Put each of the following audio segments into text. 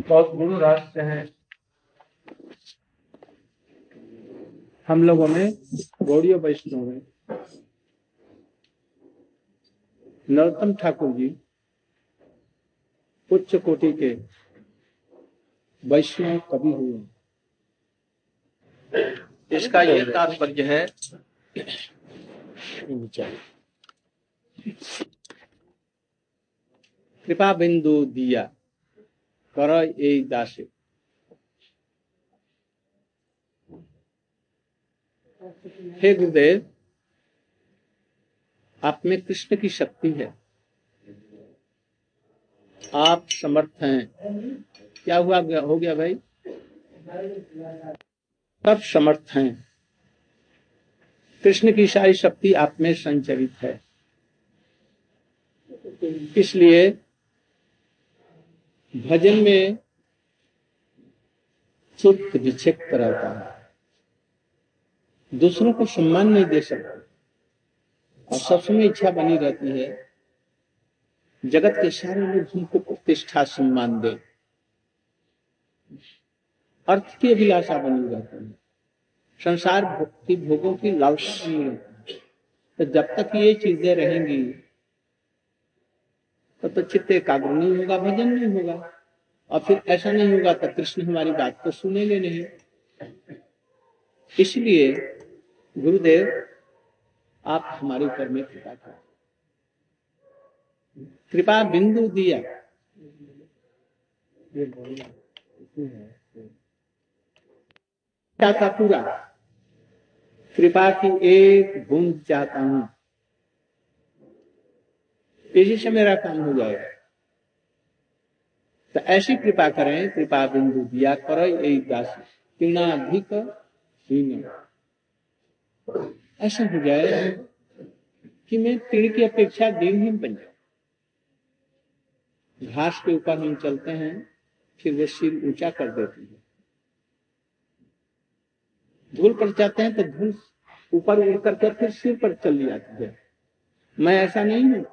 बहुत गुरु राष्ट्र हैं। हम लोगों में गौड़िया वैष्णव में नरोत्तम ठाकुर जी उच्च कोटि के वैष्णव कवि हुए। इसका यह तात्पर्य है कृपा बिंदु दिया। कर ए दासे हे गुरुदेव आप में कृष्ण की शक्ति है। आप समर्थ हैं। क्या हुआ, हो गया भाई? सब समर्थ हैं। कृष्ण की सारी शक्ति आप में संचरित है। इसलिए भजन में चित्त विक्षिप्त रहता है। दूसरों को सम्मान नहीं दे सकते। और सब समय इच्छा बनी रहती है, जगत के सारे लोग हमको प्रतिष्ठा, सम्मान दे। अर्थ की अभिलाषा बनी रहती है। संसार भक्ति, भोगों की लालसा बनी रहती है। तो जब तक ये चीज़ें रहेंगी तो, तो चित्त एकाग्र नहीं होगा भजन नहीं होगा। और फिर ऐसा नहीं होगा तो कृष्ण हमारी बात को सुनेंगे नहीं। इसलिए गुरुदेव आप हमारे ऊपर में कृपा करें। कृपा बिंदु दिया। चाहता पूरा? कृपा की एक बूंद चाहता हूँ। इसी से मेरा काम हो जाएगा। तो ऐसी कृपा करें, कृपा बिंदु दिया करो, यही दास तीर्णाधिक ऐसा हो जाए कि मैं तीन की अपेक्षा दिनहीन बन जाऊँ। घास के ऊपर हम चलते हैं, फिर वो सिर ऊँचा कर देती है। धूल पर जाते हैं तो धूल ऊपर उड़ करके फिर सिर पर चल जाती है। मैं ऐसा नहीं हूँ।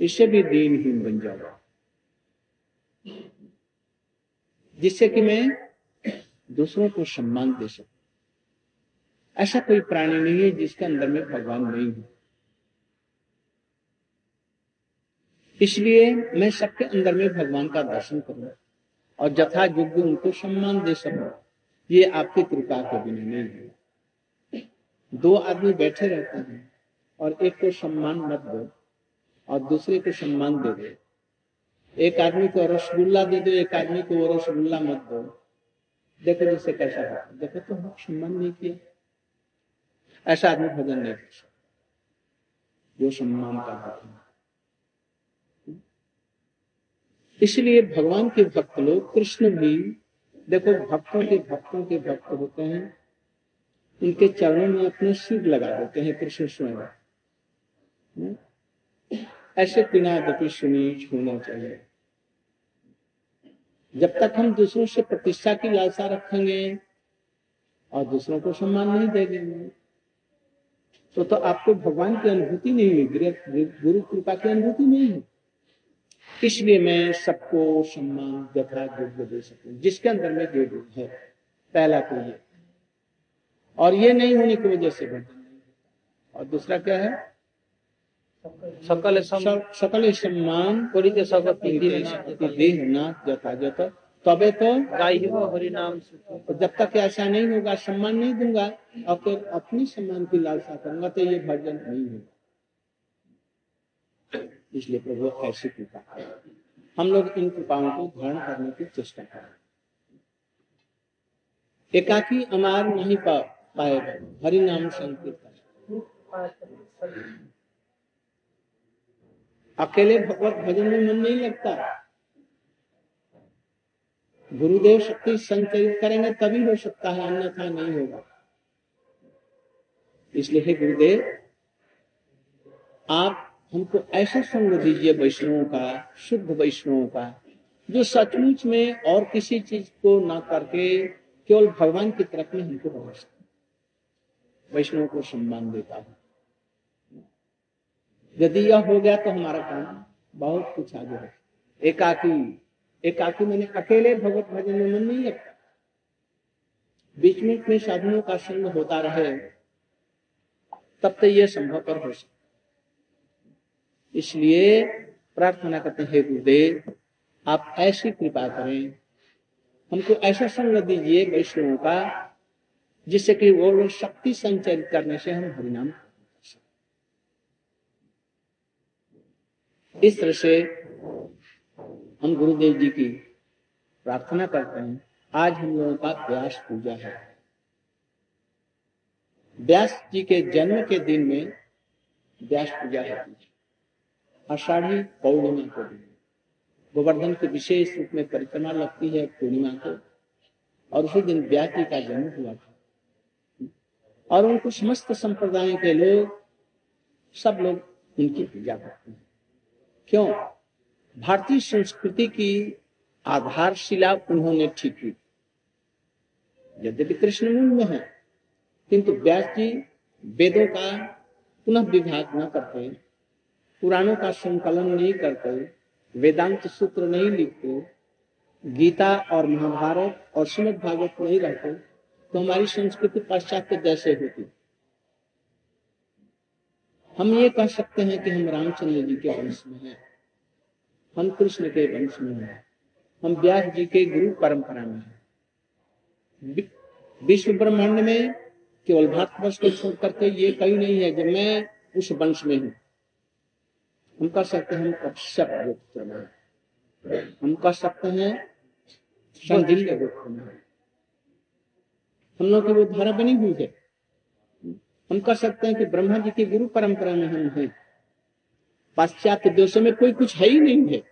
इससे भी दीनहीन बन जाऊँगा। जिससे कि मैं दूसरों को सम्मान दे सकूँ। ऐसा कोई प्राणी नहीं है जिसके अंदर में भगवान नहीं है। इसलिए मैं सबके अंदर में भगवान का दर्शन करूँ और जथा योग्य उनको सम्मान दे सकूँ। ये आपकी कृपा के बिना नहीं है। दो आदमी बैठे रहते हैं और एक को सम्मान मत दो। और दूसरे को सम्मान दे दो। एक आदमी को रसगुल्ला दे दो, एक आदमी को वो रसगुल्ला मत दो। देखो जिससे कैसा है। देखो तो हम सम्मान नहीं किया। ऐसा आदमी भजन नहीं कर सकता। जो सम्मान का है। इसलिए भगवान के भक्त लोग, कृष्ण भी, देखो भक्तों के भक्तों के भक्त होते हैं। उनके चरणों में अपने सिर लगा देते हैं कृष्ण स्वयं। ऐसे पिनादपि सुनीच होना चाहिए। जब तक हम दूसरों से प्रतिष्ठा की लालसा रखेंगे और दूसरों को सम्मान नहीं दे देंगे तो तो आपको भगवान की अनुभूति नहीं हुई, गुरु कृपा की अनुभूति नहीं है इसलिए मैं सबको सम्मान यथा योग्य दे सकूँ। जिसके अंदर में जो गुण है। पहला तो ये। और ये नहीं होने की वजह से नहीं और दूसरा क्या है? सकल सकल सम्मान देह ना यथा यथा तबे तो हरि नाम तो जब तक ऐसा नहीं होगा सम्मान नहीं दूँगा और फिर अपनी सम्मान की लालसा करूँगा तो ये भजन नहीं होगा। इसलिए प्रभु ऐसी कृपा हम लोग इन कृपाओं को धारण करने की चेष्टा करें। एकाकी अमार नहीं पा पाएगा। हरि नाम संकीर्तन। अकेले भगवत भजन में मन नहीं लगता। गुरुदेव शक्ति संचरित करेंगे तभी हो सकता है, अन्यथा नहीं होगा। इसलिए हे गुरुदेव, आप हमको ऐसा संग दीजिए वैष्णवों का, शुद्ध वैष्णवों का, जो सचमुच में और किसी चीज़ को ना करके केवल भगवान की तरफ़ में हमको सकते वैष्णव को सम्मान देता हूँ। यदि यह हो गया तो हमारा काम बहुत कुछ आगे है। एकाकी एकाकी मैंने अकेले भगवत भजन में मन नहीं लगता। बीच में में साधनों का संग होता रहे, तब तो यह संभव पर हो सकता। इसलिए प्रार्थना करते हैं गुरुदेव, आप ऐसी कृपा करें, हमको ऐसा संग दीजिए वैष्णव का, जिससे कि वो शक्ति संचरित करने से हम हरिनाम इस तरह से हम गुरुदेव जी की प्रार्थना करते हैं। आज हम लोगों का व्यास पूजा है। व्यास जी के जन्म के दिन में व्यास पूजा होती है। आषाढ़ी पौर्णिमा को दिन। गोवर्धन की विशेष रूप में परिक्रमा लगती है पूर्णिमा को, और उसी दिन व्यास जी का जन्म हुआ था। और उनको समस्त संप्रदाय के लोग, सब लोग उनकी पूजा करते हैं। क्यों? भारतीय संस्कृति की आधारशिला उन्होंने ठीक की। यद्यपि कृष्ण मूल में है, किंतु व्यास जी वेदों का पुनः विभाग न करते, पुराणों का संकलन नहीं करते, वेदांत सूत्र नहीं लिखते, गीता और महाभारत और श्रीमद भागवत नहीं रहते तो हमारी संस्कृति पाश्चात्य जैसे होती। हम ये कह सकते हैं कि हम रामचंद्र जी के वंश में हैं। हम कृष्ण के वंश में हैं। हम व्यास जी के गुरु परंपरा में हैं। विश्व ब्रह्मांड में केवल भारतवर्ष को छोड़ करके ये कहीं नहीं है जब मैं उस वंश में हूँ। हम कह सकते हैं हम कश्यप गोत्र में हम कह सकते हैं संदिल्य गोत्र में हम लोग की वो धारा बनी हुई है। हम कह सकते हैं कि ब्रह्मा जी की गुरु परंपरा में हम हैं। पाश्चात्य देशों में कोई कुछ है ही नहीं है।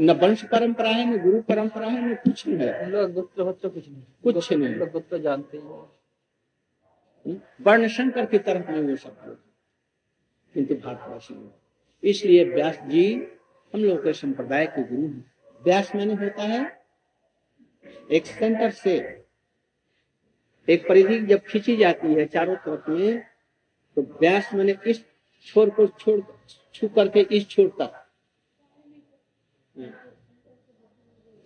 न वंश परंपरा है न गुरु परंपरा है न कुछ नहीं है। लोग गुप्त तो कुछ नहीं। कुछ नहीं। लोग गुप्त जानते ही वर्ण शंकर की तरफ़ में वो सब लोग किंतु भारतवासी में इसलिए व्यास जी हम लोग के संप्रदाय के गुरु हैं। व्यास मैंने होता है। एक सेंटर से एक परिधि जब खींची जाती है चारों तरफ़ में तो व्यास मैंने इस छोर को छोड़, छू करके इस छोर तक।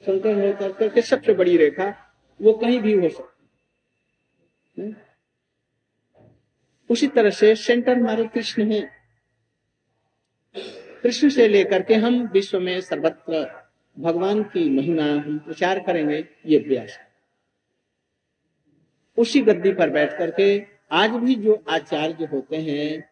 शंकर हो करके सबसे बड़ी रेखा वो कहीं भी हो सकती उसी तरह से सेंटर हमारे कृष्ण है। कृष्ण से लेकर के हम विश्व में सर्वत्र भगवान की महिमा हम प्रचार करेंगे, ये व्यास। है उसी गद्दी पर बैठ करके आज भी जो आचार्य होते हैं,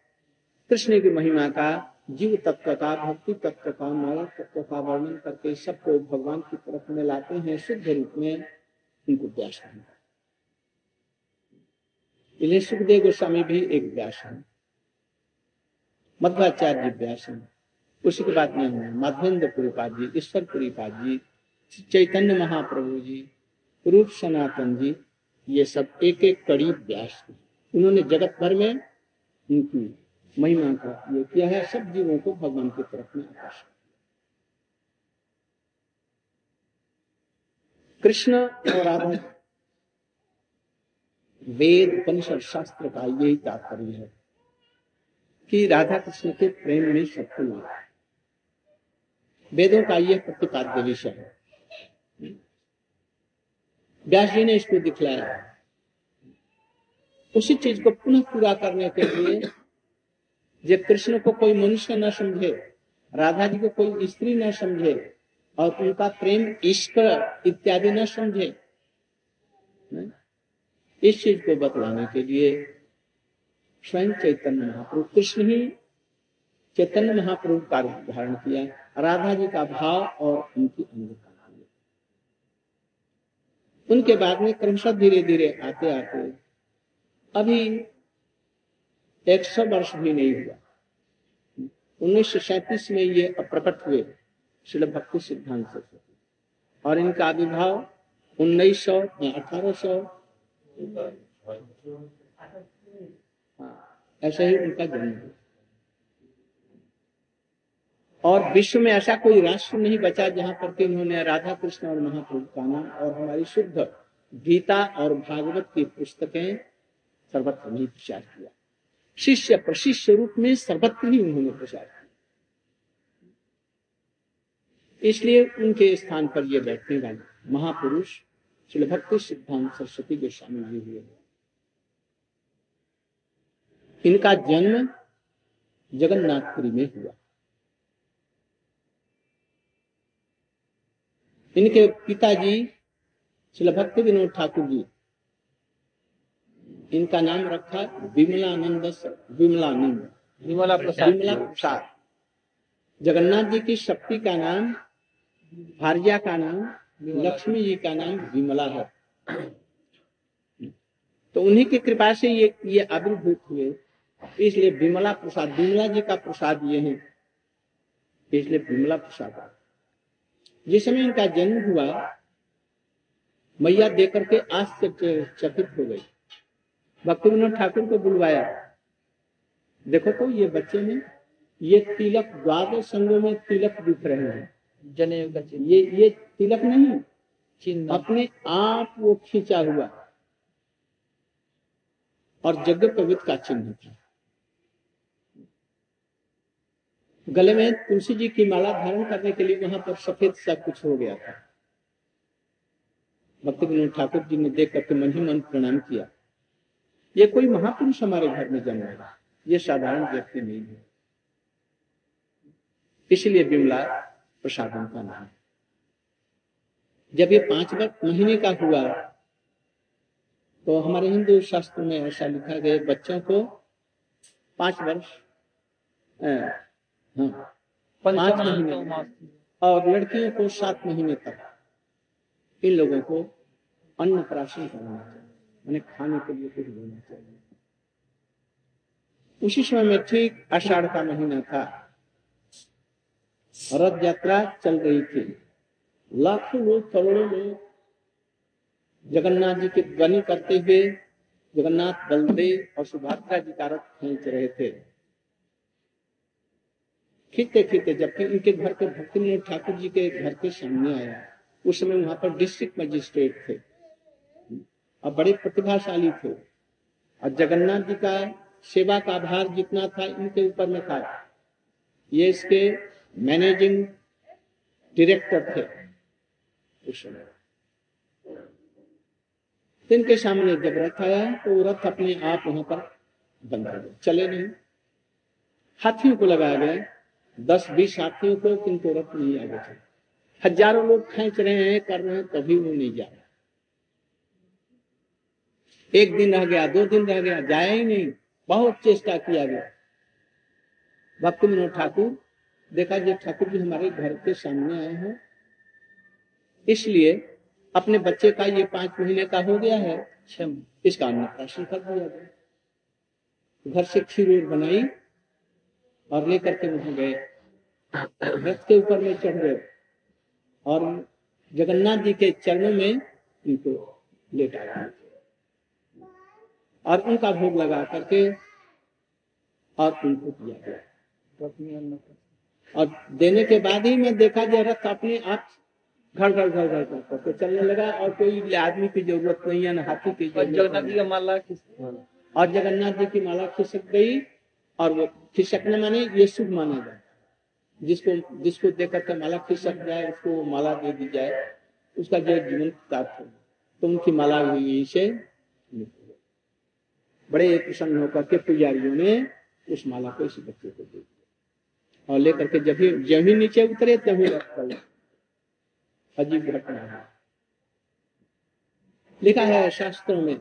कृष्ण की महिमा का, जीव तत्व का, भक्ति तत्व का मानव तत्व का वर्णन करके सबको भगवान की तरफ़ में लाते हैं शुद्ध रूप में उनको व्यास इसलिए सुखदेव गोस्वामी भी एक व्यास है। मध्वाचार्य व्यास है। उसी के बाद में माधवेंद्र पुरीपाद जी, ईश्वर पुरीपाद जी, चैतन्य महाप्रभु जी, रूप सनातन जी ये सब एक एक कड़ी व्यास उन्होंने जगत भर में उनकी महिमा का ये किया है, सब जीवों को भगवान की तरफ़ में आकर्षित कृष्ण और राधा वेद उपनिषद शास्त्र का यही तात्पर्य है कि राधा कृष्ण के प्रेम में सब कुछ वेदों का यह प्रतिपाद्य विषय है। व्यास जी ने इसको दिखलाया। उसी चीज़ को पुनः पूरा करने के लिए जब कृष्ण को कोई मनुष्य न समझे, राधा जी को कोई स्त्री न समझे और उनका प्रेम इश्क इत्यादि न समझे इस चीज़ को बतलाने के लिए स्वयं चैतन्य महाप्रभु कृष्ण ही चैतन्य महाप्रभु का रूप धारण किया, राधा जी का भाव और उनकी अंग का उनके बाद में क्रमशः धीरे धीरे आते आते अभी एक सौ वर्ष भी नहीं हुआ। उन्नीस में ये अप्रकट हुए शिल भक्ति सिद्धांत से। और इनका आविर्भाव उन्नीस सौ अठारह सौ। ऐसा ही उनका जन्म हुआ। और विश्व में ऐसा कोई राष्ट्र नहीं बचा जहाँ पर कि उन्होंने राधा कृष्ण और महाप्रभु का नाम और हमारी शुद्ध गीता और भागवत की पुस्तकें सर्वत्र नहीं प्रचार किया। शिष्य प्रशिष्य रूप में सर्वत्र ही उन्होंने प्रचार किया। इसलिए उनके स्थान पर ये बैठने वाले महापुरुष श्री भक्ति सिद्धांत सरस्वती गोस्वामी जी हुए इनका जन्म जगन्नाथपुरी में हुआ। इनके पिताजी श्री भक्ति विनोद ठाकुर जी। इनका नाम रखा विमलानंद विमलानंद। विमला प्रसाद। विमला प्रसाद। जगन्नाथ जी की शक्ति का नाम भारिया का नाम लक्ष्मी जी का नाम विमला है। तो उन्हीं की कृपा से ये ये आविर्भूत हुए। इसलिए विमला प्रसाद विमला जी का प्रसाद ये है। इसलिए विमला प्रसाद। जिस समय इनका जन्म हुआ मैया देख करके आश्चर्यचकित हो गई। भक्ति विनोद ठाकुर को बुलवाया देखो तो ये बच्चे में ये तिलक द्वादश संगों में तिलक दिख रहे हैं। जनेऊ का चिन्ह। ये ये तिलक नहीं चिन्ह। अपने आप वो खींचा हुआ। और जग पवित्र का चिन्ह था गले में तुलसी जी की माला धारण करने के लिए वहाँ पर सफ़ेद सा कुछ हो गया था। भक्ति विनोद ठाकुर जी ने देख करके मन ही मन प्रणाम किया। ये कोई महापुरुष हमारे घर में जन्मेगा ये साधारण व्यक्ति नहीं है। इसलिए बिमला प्रसादन का नाम। जब ये पाँच वर्ष महीने का हुआ तो हमारे हिंदू शास्त्र में ऐसा लिखा गया बच्चों को पाँच वर्ष पाँच महीने और लड़कियों को सात महीने तक इन लोगों को अन्न प्राशन करना चाहिए। मैंने खाने के लिए कुछ देना चाहिए। उसी समय में ठीक आषाढ़ का महीना था। रथ यात्रा चल रही थी। लाखों लोग करोड़ों लोग जगन्नाथ जी के ध्वनि करते हुए जगन्नाथ बलदेव और सुभद्रा जी का रथ खींच रहे थे। खींचते खींचते जबकि उनके घर के भक्ति ठाकुर जी के घर के सामने आया। उस समय वहाँ पर डिस्ट्रिक्ट मजिस्ट्रेट थे। और बड़े प्रतिभाशाली थे। और जगन्नाथ जी का सेवा का भार जितना था, इनके ऊपर में था। ये इसके मैनेजिंग डायरेक्टर थे उस समय। तो इनके सामने जब रथ आया तो रथ अपने आप वहाँ पर बंद हो चले नहीं। हाथियों को लगाया गया। दस बीस साथियों को किंतु रथ नहीं आगे चले। हज़ारों लोग खेच रहे हैं कर रहे हैं तभी वो नहीं जा रहा। एक दिन रह गया दो दिन रह गया जाया ही नहीं। बहुत चेष्टा किया गया। भक्त विनोद ठाकुर देखा जी ठाकुर जी हमारे घर के सामने आए हैं। इसलिए अपने बच्चे का ये पाँच महीने का हो गया है। छम इसका अन्नप्राशन कर दिया गया। घर से खीर बनाई और लेकर के वहाँ गए। रथ के ऊपर में चढ़ गए। और जगन्नाथ जी के चरणों में इनको लेटा और उनका भोग लगा करके और उनको दिया गया। और देने के बाद ही मैं देखा जो रथ अपने आप घर घर घर घर करके चलने लगा और कोई आदमी की ज़रूरत नहीं है न हाथी की जगन्नाथ जी का माला और जगन्नाथ जी की माला खिसक गई और वो खिसकने माने ये शुभ माना जाए जिसको जिसको देख करके माला खिसक जाए उसको वो माला दे दी जाए, उसका जो जीवन प्राप्त हो। तो उनकी माला हुई से बड़े प्रसन्न होकर के पुजारियों ने उस माला को इस बच्चे को दे दिया। और लेकर के जब ही जब ही नीचे उतरे तभी रख अजीब घटना है। लिखा है शास्त्रों में,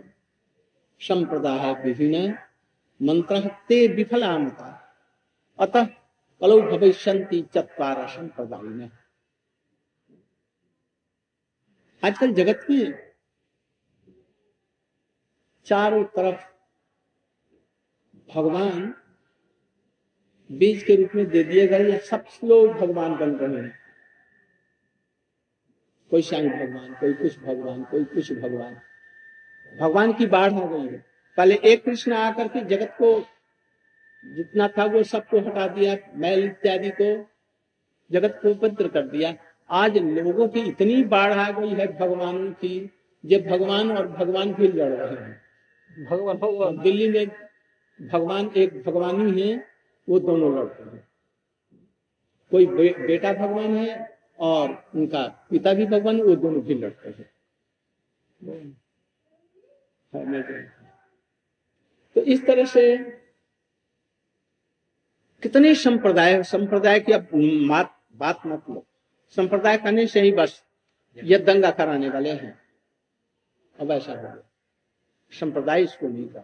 संप्रदाय विभिन्न मंत्र ते विफलामता। अतः कलौ भविष्यंति चत्वार संप्रदाय आजकल जगत में चारों तरफ़ भगवान बीज के रूप में दे दिए गए या सब लोग भगवान बन रहे हैं। कोई सांग भगवान, कोई कुछ भगवान, कोई कुछ भगवान। भगवान की बाढ़ आ गई है। पहले एक कृष्ण आकर के जगत को जितना था वो सबको हटा दिया मैल इत्यादि को जगत को उपद्र कर दिया। आज लोगों की इतनी बाढ़ आ गई है भगवानों की जब भगवान और भगवान भी लड़ रहे हैं। भगवान भगवान। दिल्ली में भगवान एक भगवानी है वो दोनों लड़ते हैं। कोई बे, बेटा भगवान है और उनका पिता भी भगवान वो दोनों भी लड़ते हैं। है, मैं जानता हूँ। तो इस तरह से कितने संप्रदाय संप्रदाय की अब मात, बात मत लो। संप्रदाय करने से ही बस ये दंगा कराने वाले हैं। अब ऐसा हो गया। संप्रदाय इसको नहीं कर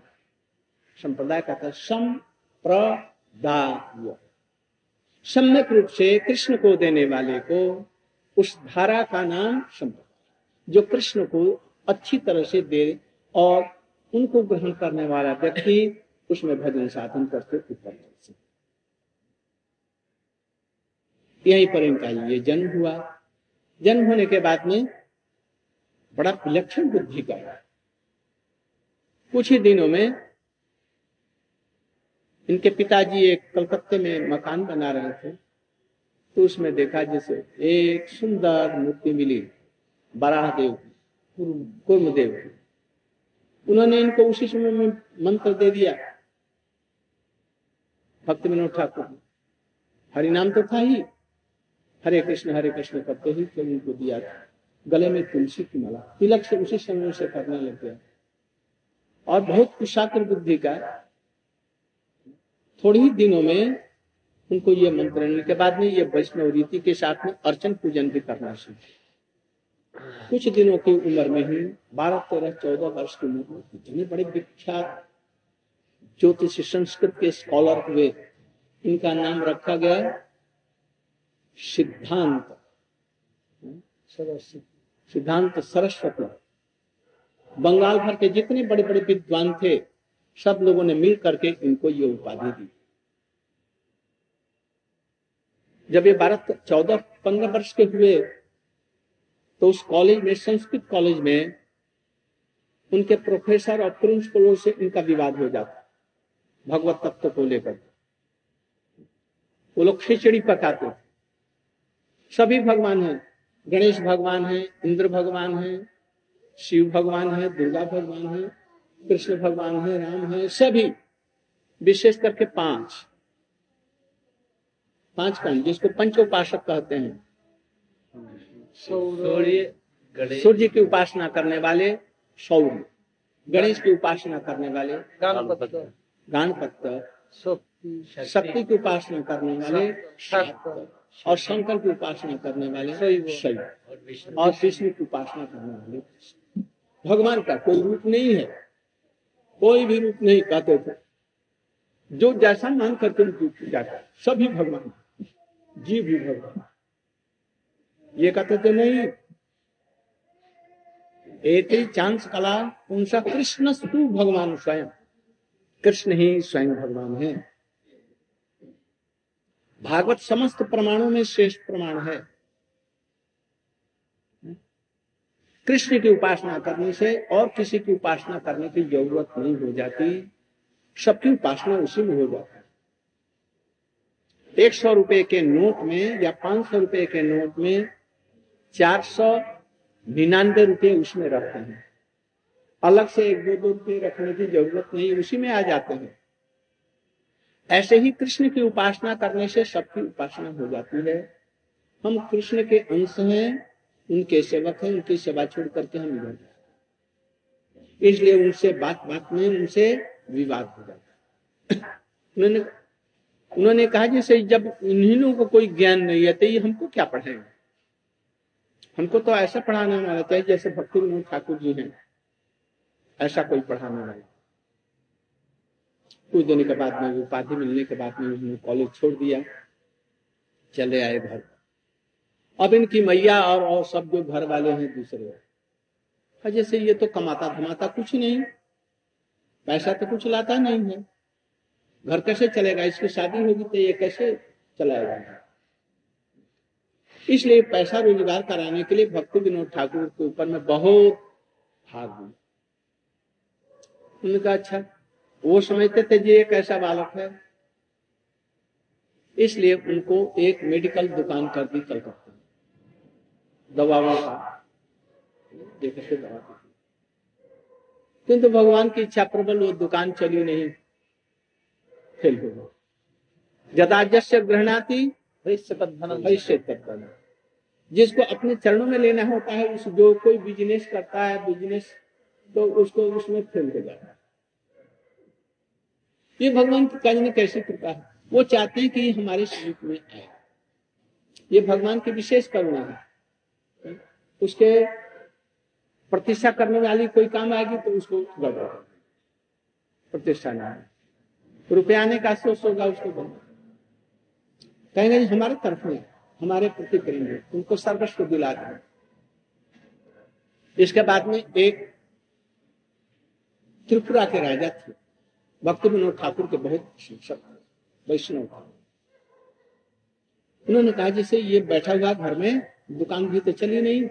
संप्रदाय कहता है संप्रदाय। सम्यक रूप से कृष्ण को देने वाले को उस धारा का नाम संप्रदाय जो कृष्ण को अच्छी तरह से दे और उनको ग्रहण करने वाला व्यक्ति उसमें भजन साधन करके ऊपर चल पर इनका ये जन्म हुआ। जन्म होने के बाद में बड़ा विलक्षण बुद्धि का हुआ। कुछ ही दिनों में इनके पिताजी एक कलकत्ते में मकान बना रहे थे। तो उसमें देखा जैसे एक सुंदर मूर्ति मिली बराह देव की कुर्म देव की। उन्होंने इनको उसी समय में मंत्र दे दिया। भक्त विनोद ठाकुर हरिनाम तो था ही। हरे कृष्ण हरे कृष्ण करते ही फिर उनको दिया था? गले में तुलसी की माला। तिलक से उसी समय से करने लग गया। और बहुत कुशाग्र बुद्धि का, थोड़ी ही दिनों में उनको ये मंत्र के बाद में ये वैष्णव रीति के साथ में अर्चन पूजन भी करना सीखे कुछ दिनों की उम्र में ही, बारह, तेरह, चौदह वर्ष की उम्र में इतने बड़े विख्यात ज्योतिष संस्कृत के स्कॉलर हुए। इनका नाम रखा गया सिद्धांत। सिद्धांत सरस्वती। बंगाल भर के जितने बड़े बड़े विद्वान थे, सब लोगों ने मिल करके इनको ये उपाधि दी। जब ये बारह, चौदह, पंद्रह वर्ष के हुए तो उस कॉलेज में, संस्कृत कॉलेज में, उनके प्रोफेसर और प्रिंसिपलों से इनका विवाद हो जाता भगवत तत्व को लेकर। वो लोग खिचड़ी पकाते थे। सभी भगवान हैं। गणेश भगवान है, इंद्र भगवान है, शिव भगवान है, दुर्गा भगवान है, कृष्ण भगवान है, राम है, सभी। विशेष करके पाँच। पाँच कौन? जिसको पंचोपासक कहते हैं। सूर्य सूर्य की उपासना करने वाले सौर्य गणेश की उपासना करने वाले गणपत शक्ति। शक्ति की उपासना करने वाले और शंकर की उपासना करने वाले शैव। और विष्णु। और विष्णु की उपासना करने वाले भगवान का कोई रूप नहीं है। कोई भी रूप नहीं कहते थे। जो जैसा मान करके उनकी पूजा कर सभी भगवान। जीव भी भगवान। ये कहते थे नहीं। ही चांस कला उनसा कृष्ण स्तु भगवान स्वयं। कृष्ण ही स्वयं भगवान है। भागवत समस्त प्रमाणों में श्रेष्ठ प्रमाण है। कृष्ण की उपासना करने से और किसी की उपासना करने की ज़रूरत नहीं हो जाती। सबकी उपासना उसी में हो जाती एक सौ रुपए के नोट में या पाँच सौ रुपए के नोट में चार सौ निन्यानवे रुपये उसमें रखते हैं। अलग से एक दो दो रुपये रखने की ज़रूरत नहीं, उसी में आ जाते हैं। ऐसे ही कृष्ण की उपासना करने से सबकी उपासना हो जाती है। हम कृष्ण के अंश हैं, उनके सेवक हैं, उनकी सेवा छोड़ करके हम इधर इसलिए उनसे बात बात में उनसे विवाद हो जाता है। उन्होंने उन्होंने कहा जैसे जब इन्हीं को कोई ज्ञान नहीं है तो ये हमको क्या पढ़ाएँगे? हमको तो ऐसा पढ़ाने वाला चाहिए जैसे भक्ति विनोद ठाकुर जी हैं। ऐसा कोई पढ़ाने वाला कुछ दिन के बाद में उपाधि मिलने के बाद में उन्होंने कॉलेज छोड़ दिया। चले आए घर। अब इनकी मैया और और सब जो घर वाले हैं दूसरे। और जैसे ये तो कमाता धमाता कुछ नहीं। पैसा तो कुछ लाता नहीं है। घर कैसे चलेगा? इसकी शादी होगी तो ये कैसे चलाएगा? इसलिए पैसा रोज़गार कराने के लिए भक्ति विनोद ठाकुर के ऊपर में बहुत भाग हुई उन्होंने कहा अच्छा वो समझते थे जी एक ऐसा बालक है। इसलिए उनको एक मेडिकल दुकान कर दी कलकत्ता दवाओं का। दवा किंतु भगवान की इच्छा प्रबल, वो दुकान चली नहीं। फेल हो गई जदाजस्य ग्रहणाती जिसको अपने चरणों में लेना होता है उस जो कोई बिज़नेस करता है बिज़नेस तो उसको उसमें फेल हो जाता है। ये भगवान की में कैसी कृपा है? वो चाहते हैं कि हमारे समीप में आए। ये भगवान की विशेष करुणा है। उसके प्रतिष्ठा करने वाली कोई काम आएगी तो उसको गड़बड़ प्रतिष्ठा नहीं रुपया आने का सोच होगा उसको गड़बड़ कहेंगे हमारे तरफ़ में हमारे प्रति करेंगे। उनको सर्वस्व दिला दें। इसके बाद में एक त्रिपुरा के राजा थे। भक्ति विनोद ठाकुर के बहुत वैष्णव उन्होंने कहा, जैसे ये बैठा हुआ घर में दुकान भी तो चली नहीं,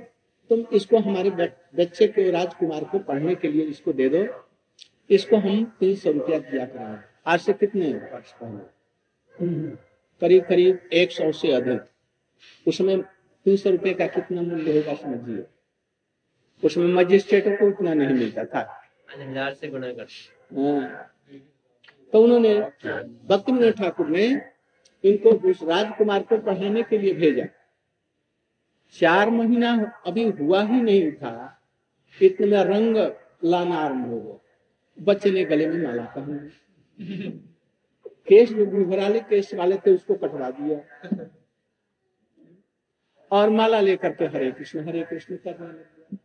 तुम इसको हमारे बच्चे को राजकुमार को पढ़ने के लिए इसको दे दो। इसको हम तीन सौ रुपया दिया करेंगे। आज से कितने वर्ष पहले? करीब करीब एक सौ से अधिक। उसमें तीन सौ रुपये का कितना मूल्य होगा समझिए। उसमें मजिस्ट्रेटों को उतना नहीं मिलता था। हज़ार से कर। हाँ। तो उन्होंने भक्ति ठाकुर ने इनको उस राजकुमार को पढ़ाने के लिए भेजा। चार महीना अभी हुआ ही नहीं था इतने में रंग लाना आरंभ हो गया। बच्चे ने गले में माला पहना। केस जो घुघराले केस वाले थे, उसको कटवा दिया। और माला लेकर के हरे कृष्ण हरे कृष्ण करने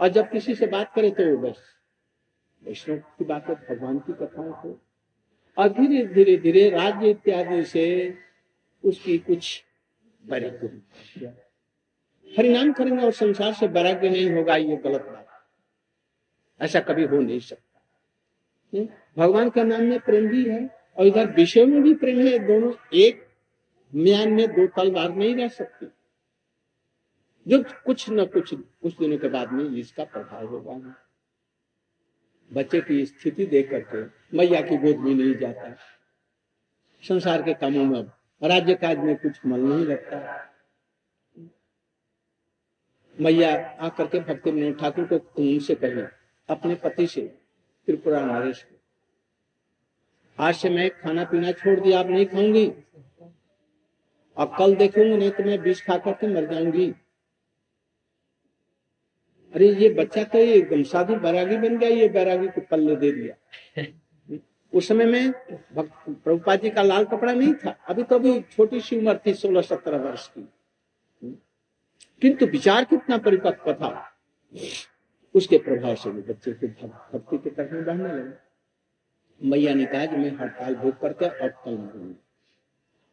और जब किसी से बात करे तो बस, वैष्णव की बात है, भगवान की कथाओं को। और धीरे धीरे धीरे राज्य इत्यादि से उसकी कुछ वैराग्य हरिनाम करेंगे और संसार से वैराग्य नहीं होगा, ये गलत बात ऐसा कभी हो नहीं सकता। भगवान का नाम में प्रेम भी है और इधर विषय में भी प्रेम है, दोनों एक म्यान में दो तलवार नहीं रह सकती। जो कुछ न कुछ कुछ दिनों के बाद में इसका प्रभाव होगा। बच्चे की स्थिति देख करके, मैया की गोद में नहीं जाता। संसार के कामों में राज्य काज में कुछ मन नहीं लगता मैया आकर के भक्ति ठाकुर को उनसे कहे, अपने पति से, त्रिपुरा नरेश आज से मैं खाना पीना छोड़ दिया आप नहीं खाऊँगी। अब कल देखूँगी नहीं तो मैं बीज खा करके मर जाऊँगी। अरे ये बच्चा तो ये एकदम साधु बैरागी बन गया ये बैरागी को पल्ले दे दिया। उस समय में प्रभुपा जी का लाल कपड़ा नहीं था अभी तो अभी छोटी सी उम्र थी सोलह सत्रह वर्ष की। किंतु विचार कितना परिपक्व था। उसके प्रभाव से भी बच्चे को भक्ति के तरफ़ में बढ़ने लगे। मैया ने कहा कि मैं हड़ताल भोग करके और कल मरूँगी।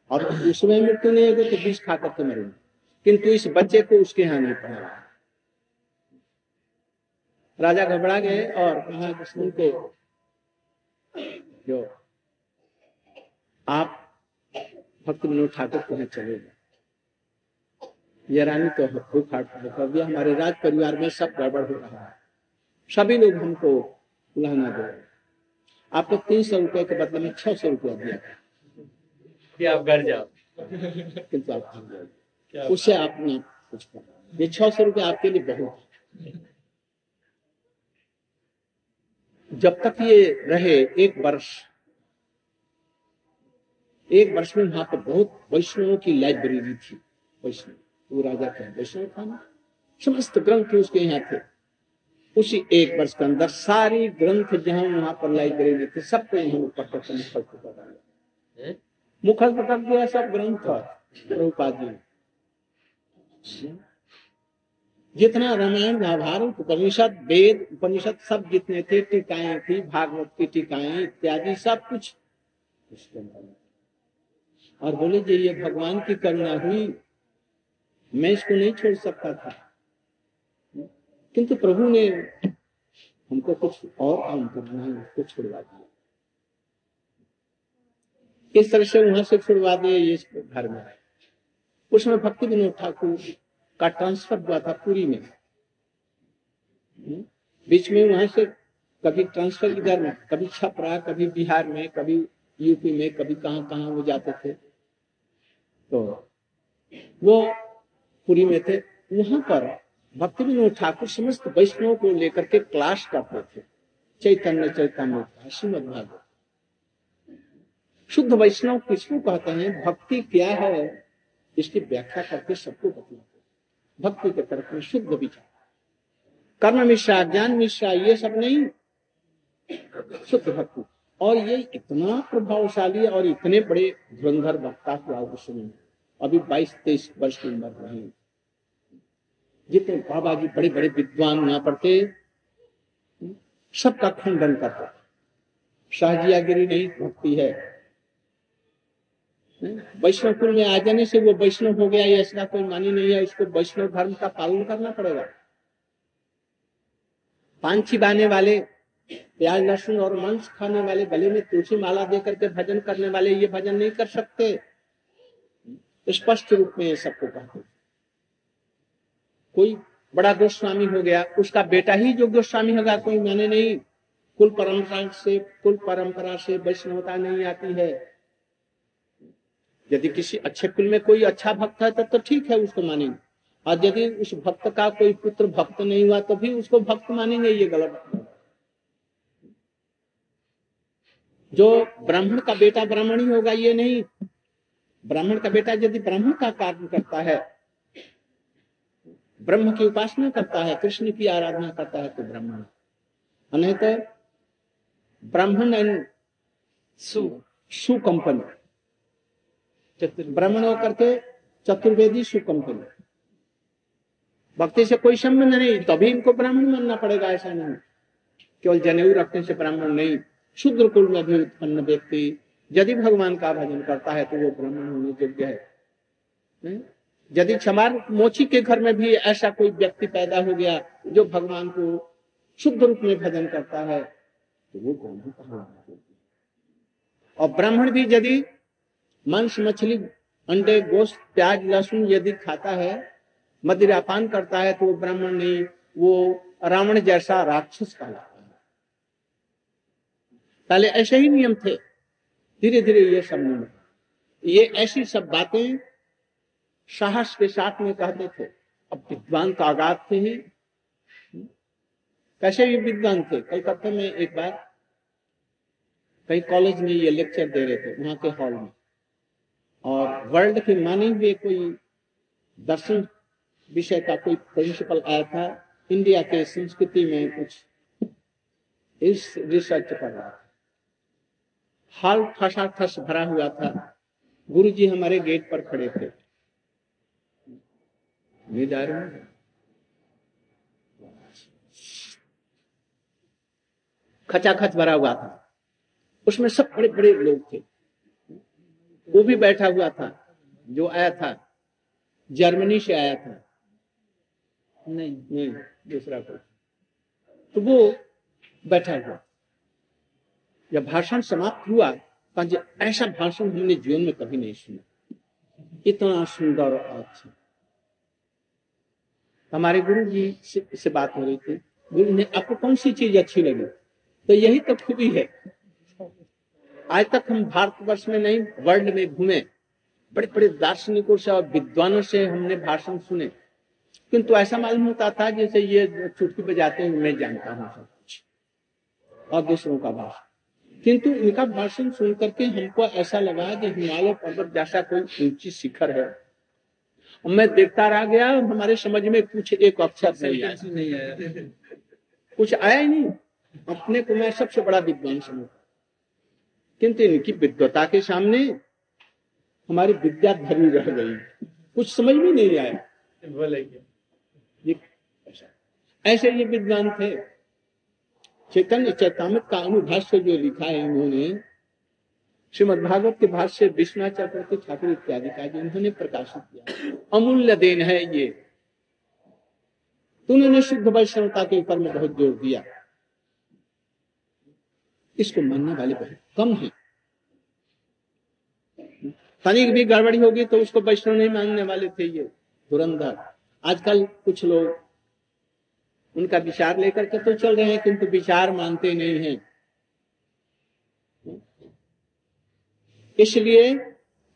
और उसमें मृत्यु नहीं होगी तो विष खा करके मरूँगी। किंतु इस बच्चे को उसके यहाँ नहीं पढ़ा। राजा घबरा गए और कहा, कृष्ण को जो आप भक्त विनोद ठाकुर को चले गए। ये रानी तो भूख दिया हमारे राज परिवार में सब गड़बड़ हो रहा है। सभी लोग हमको बुलाना दे आपको तीन सौ रुपए के बदले में छह सौ रुपया दिया आप घर जाओ। किंतु आप घर जाओ। उससे आपने कुछ कहा ये छह सौ रुपया आपके लिए बहुत जब तक ये रहे एक वर्ष एक वर्ष में वहाँ पर बहुत वैष्णवों की लाइब्रेरी थी। वैष्णव वो राजा का वैष्णव था ना? समस्त ग्रंथ उसके यहाँ थे। उसी एक वर्ष के अंदर सारी ग्रंथ जहाँ वहाँ पर लाइब्रेरी थे सबको यहाँ मुखल पकड़ दिया मुखल पटक दिया सब ग्रंथ प्रभुपाद जी जितना रामायण महाभारत उपनिषद वेद उपनिषद सब जितने थे टीकाएँ थी भागवत की टीकाएँ इत्यादि सब कुछ और बोले जी ये भगवान की करुणा हुई मैं इसको नहीं छोड़ सकता था। किंतु प्रभु ने हमको कुछ और काम करना है, उसको छुड़वा दिया। किस तरह से वहाँ से छुड़वा दिए, ये घर में आए। उसमें भक्ति विनोद ठाकुर का ट्रांसफ़र हुआ था पूरी में। बीच में वहाँ से कभी ट्रांसफ़र इधर में, कभी छपरा कभी बिहार में, कभी यूपी में, कभी कहाँ कहाँ वो जाते थे। तो वो पुरी में थे, वहाँ पर भक्ति विनोद ठाकुर समस्त वैष्णव को लेकर के क्लास करते थे। चैतन्य चैतन्य, श्रीमद भागवत। शुद्ध वैष्णव किसको कहते हैं? भक्ति क्या है? इसकी व्याख्या करके सबको बतलाते भक्ति के तरफ़ में शुद्ध विचार। कर्म मिश्रा, ज्ञान मिश्रा, ये सब नहीं। शुद्ध भक्ति। और ये इतना प्रभावशाली और इतने बड़े धुरंधर वक्ता हुआ विश्व में अभी बाईस, तेईस वर्ष की उम्र रही। जितने बाबा जी बड़े बड़े विद्वान हुआ पड़ते सबका खंडन करते शाहजियागिरी नहीं भक्ति है। वैष्णव कुल में आ जाने से वो वैष्णव हो गया, ऐसा कोई मानी नहीं है। इसको वैष्णव धर्म का पालन करना पड़ेगा। पान बाने वाले, प्याज लहसुन और मांस खाने वाले, गले में तुलसी माला दे करके भजन करने वाले, ये भजन नहीं कर सकते। स्पष्ट रूप में ये सबको कहते कोई बड़ा गोस्वामी हो गया, उसका बेटा ही जो गोस्वामी होगा, कोई माने नहीं, कुल परंपरा से, कुल परंपरा से वैष्णवता नहीं आती है। यदि किसी अच्छे कुल में कोई अच्छा भक्त है, तब तो ठीक है उसको मानेंगे। और यदि उस भक्त का कोई पुत्र भक्त नहीं हुआ तो भी उसको भक्त मानेंगे, ये गलत जो ब्राह्मण का बेटा ब्राह्मण ही होगा, ये नहीं। ब्राह्मण का बेटा यदि ब्राह्मण का कार्य करता है ब्रह्म की उपासना करता है, कृष्ण की आराधना करता है तो ब्राह्मण नहीं तो ब्राह्मण एंड सु सु कंपनी ब्राह्मण होकर के चतुर्वेदी सु कंपनी भक्ति से कोई संबंध नहीं, तभी इनको ब्राह्मण मानना पड़ेगा, ऐसा नहीं। केवल जनेऊ रखने से ब्राह्मण नहीं, शुद्र कुल में भी उत्पन्न व्यक्ति, यदि भगवान का भजन करता है तो वो ब्राह्मण होने योग्य है। यदि क्षमार मोची के घर में भी ऐसा कोई व्यक्ति पैदा हो गया जो भगवान को शुद्ध रूप में भजन करता है तो वो का और ब्राह्मण भी यदि मांस, मछली, अंडे, गोश्त, प्याज, लहसुन यदि खाता है, मदिरापान करता है तो वो ब्राह्मण नहीं, वो रावण जैसा राक्षस कहलाता है। पहले ऐसे ही नियम थे धीरे धीरे ये सब नियम। ये ऐसी सब बातें साहस के साथ में कहते थे, अब विद्वान का आगाज़ थे ही। कैसे भी विद्वान थे? कलकत्ता में एक बार कई कॉलेज में ये लेक्चर दे रहे थे, वहाँ के हॉल में। और वर्ल्ड के माने हुए कोई दर्शन विषय का कोई प्रिंसिपल आया था, इंडिया के संस्कृति में कुछ इस रिसर्च कर रहा था। हाल ठसा ठस भरा हुआ था। गुरुजी हमारे गेट पर खड़े थे। खचाखच भरा हुआ था। उसमें सब बड़े बड़े लोग थे। वो भी बैठा हुआ था जो आया था। जर्मनी से आया था। नहीं। नहीं दूसरा कोई। तो वो बैठा हुआ। जब भाषण समाप्त हुआ ऐसा भाषण हमने जीवन में कभी नहीं सुना। इतना सुंदर और अच्छा। हमारे गुरु जी से, से बात हो रही थी। गुरु ने आपको कौन सी चीज़ अच्छी लगी? तो यही तो खूबी है। आज तक हम भारतवर्ष में नहीं वर्ल्ड में घूमे। बड़े बड़े दार्शनिकों से और विद्वानों से हमने भाषण सुने। किंतु ऐसा मालूम होता था जैसे ये चुटकी बजाते हैं मैं जानता हूँ सब कुछ। और दूसरों का भाषण। किंतु इनका भाषण सुन करके हमको ऐसा लगा कि हिमालय पर्वत जैसा कोई ऊँची शिखर है। मैं देखता रह गया हमारे समझ में कुछ एक अक्षर नहीं आया। नहीं आया। कुछ आया ही नहीं। अपने को मैं सबसे बड़ा विद्वान समझता किंतु इनकी विद्वता के सामने हमारी विद्या धरी रह गई। कुछ समझ में नहीं आया। ये ऐसे ये विद्वान थे। चैतन्य चैतामृत का अनुभाष्य जो लिखा है इन्होंने श्रीमद भागवत के भाष्य विश्वनाथ चक्रवर्ती ठाकुर इत्यादि का जो उन्होंने प्रकाशित किया। अमूल्य देन है ये। उन्होंने शुद्ध वैष्णवता के ऊपर में बहुत ज़ोर दिया। इसको मानने वाले बहुत कम है। तनिक भी गड़बड़ी होगी तो उसको वैष्णव नहीं मानने वाले थे ये धुरंधर। आजकल कुछ लोग उनका विचार लेकर के तो चल रहे हैं, किंतु विचार मानते नहीं हैं। इसलिए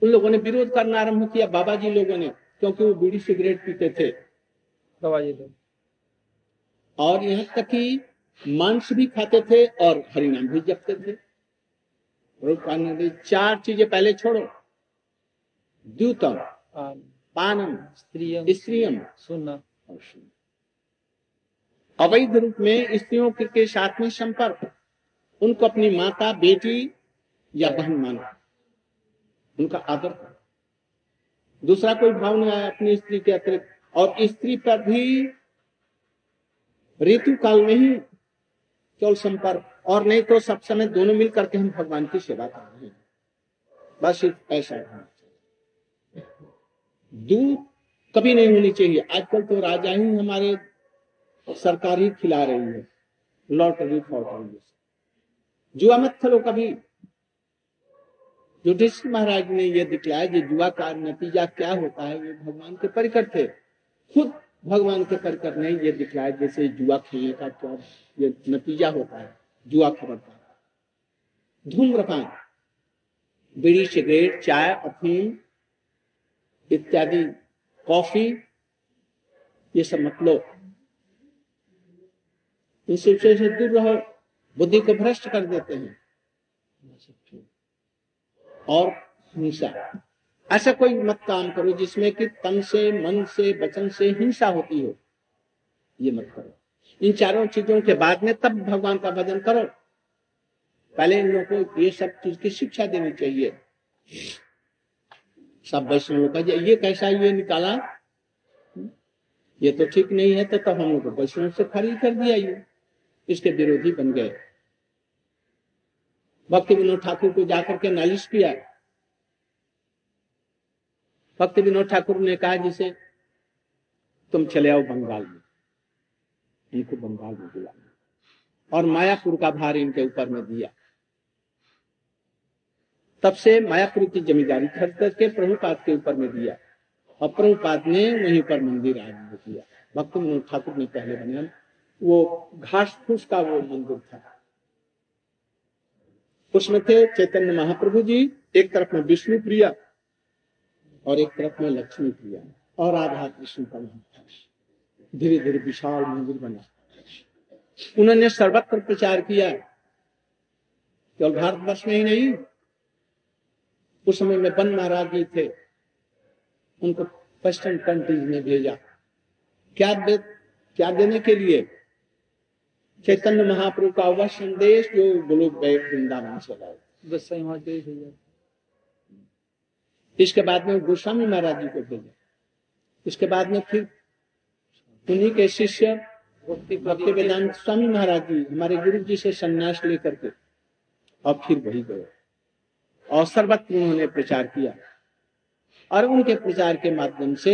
उन लोगों ने विरोध करना आरंभ किया बाबा जी लोगों ने क्योंकि वो बीड़ी सिगरेट पीते थे। बाबा जी और यहाँ तक कि मांस भी खाते थे और हरिनाम भी जपते थे। चार चीज़ें पहले छोड़ो। द्यूतम पानम स्त्रियम। स्त्रियम। सुन। और अवैध रूप में स्त्रियों के साथ में संपर्क। उनको अपनी माता बेटी या बहन मानो। उनका आदर करो दूसरा कोई भाव नहीं आया अपनी स्त्री के अतिरिक्त। और स्त्री पर भी ऋतु काल में ही केवल संपर्क। और नहीं तो सब समय दोनों मिल करके हम भगवान की सेवा कर रहे हैं। बस ऐसा होना दूध कभी नहीं होनी चाहिए। आजकल तो राजा ही हमारे सरकार ही खिला रही है। लॉटरी, फॉटरी। जुआ मत खेलो कभी। युधिष्ठिर महाराज ने यह दिखलाया कि जुआ का नतीजा क्या होता है, ये भगवान के परिकर थे। खुद भगवान के परिकर ने ये दिखलाया जैसे जुआ खेलने का क्या ये नतीजा होता है जुआ खबरदार धूम्रपान, बीड़ी, सिगरेट, चाय, अफीम इत्यादि, कॉफ़ी, ये सब मत लो। इनसे से दूर रहो, बुद्धि को भ्रष्ट कर देते हैं। और हिंसा। ऐसा कोई मत काम करो जिसमें कि तन से, मन से, वचन से हिंसा होती हो। ये मत करो। इन चारों चीज़ों के बाद में तब भगवान का भजन करो। पहले इन लोगों को ये सब चीज़ की शिक्षा देनी चाहिए। सब वैष्णव का ये कैसा ये निकाला? ये तो ठीक नहीं है तो तब हम लोग वैष्णव से खारिज कर दिया ये। इसके विरोधी बन गए। भक्ति विनोद ठाकुर को जाकर के नालिश किया। भक्ति विनोद ठाकुर ने कहा, जिसे तुम चले आओ बंगाल में। इनको बंगाल में बुला और मायापुर का भार इनके ऊपर में दिया। तब से मायापुर की जमींदारी खर्च करके प्रभुपाद के ऊपर में दिया। और प्रभुपाद ने वहीं पर मंदिर आरंभ किया। भक्त विनोद ठाकुर ने पहले बनाया। वो घास फूस का वो मंदिर था। उसमें थे चैतन्य महाप्रभु जी एक तरफ़ में विष्णु प्रिया और एक तरफ़ में लक्ष्मी प्रिया और राधा कृष्ण का धीरे धीरे विशाल मंदिर बना। उन्होंने सर्वत्र प्रचार किया केवल भारतवर्ष में ही नहीं उस समय में बन महाराज जी थे उनको वेस्टर्न कंट्रीज़ में भेजा। क्या दे, क्या देने के लिए? चैतन्य महाप्रभु का वह संदेश जो गोलोक वृंदावन से लाए। बस वहाँ गए भैया इसके बाद में गोस्वामी महाराज जी को भेजा। इसके बाद में फिर उन्हीं के शिष्य भक्ति वेदांत स्वामी महाराज जी हमारे गुरु जी से संन्यास लेकर के और फिर वही गए। और सर्वत्र उन्होंने प्रचार किया। और उनके प्रचार के माध्यम से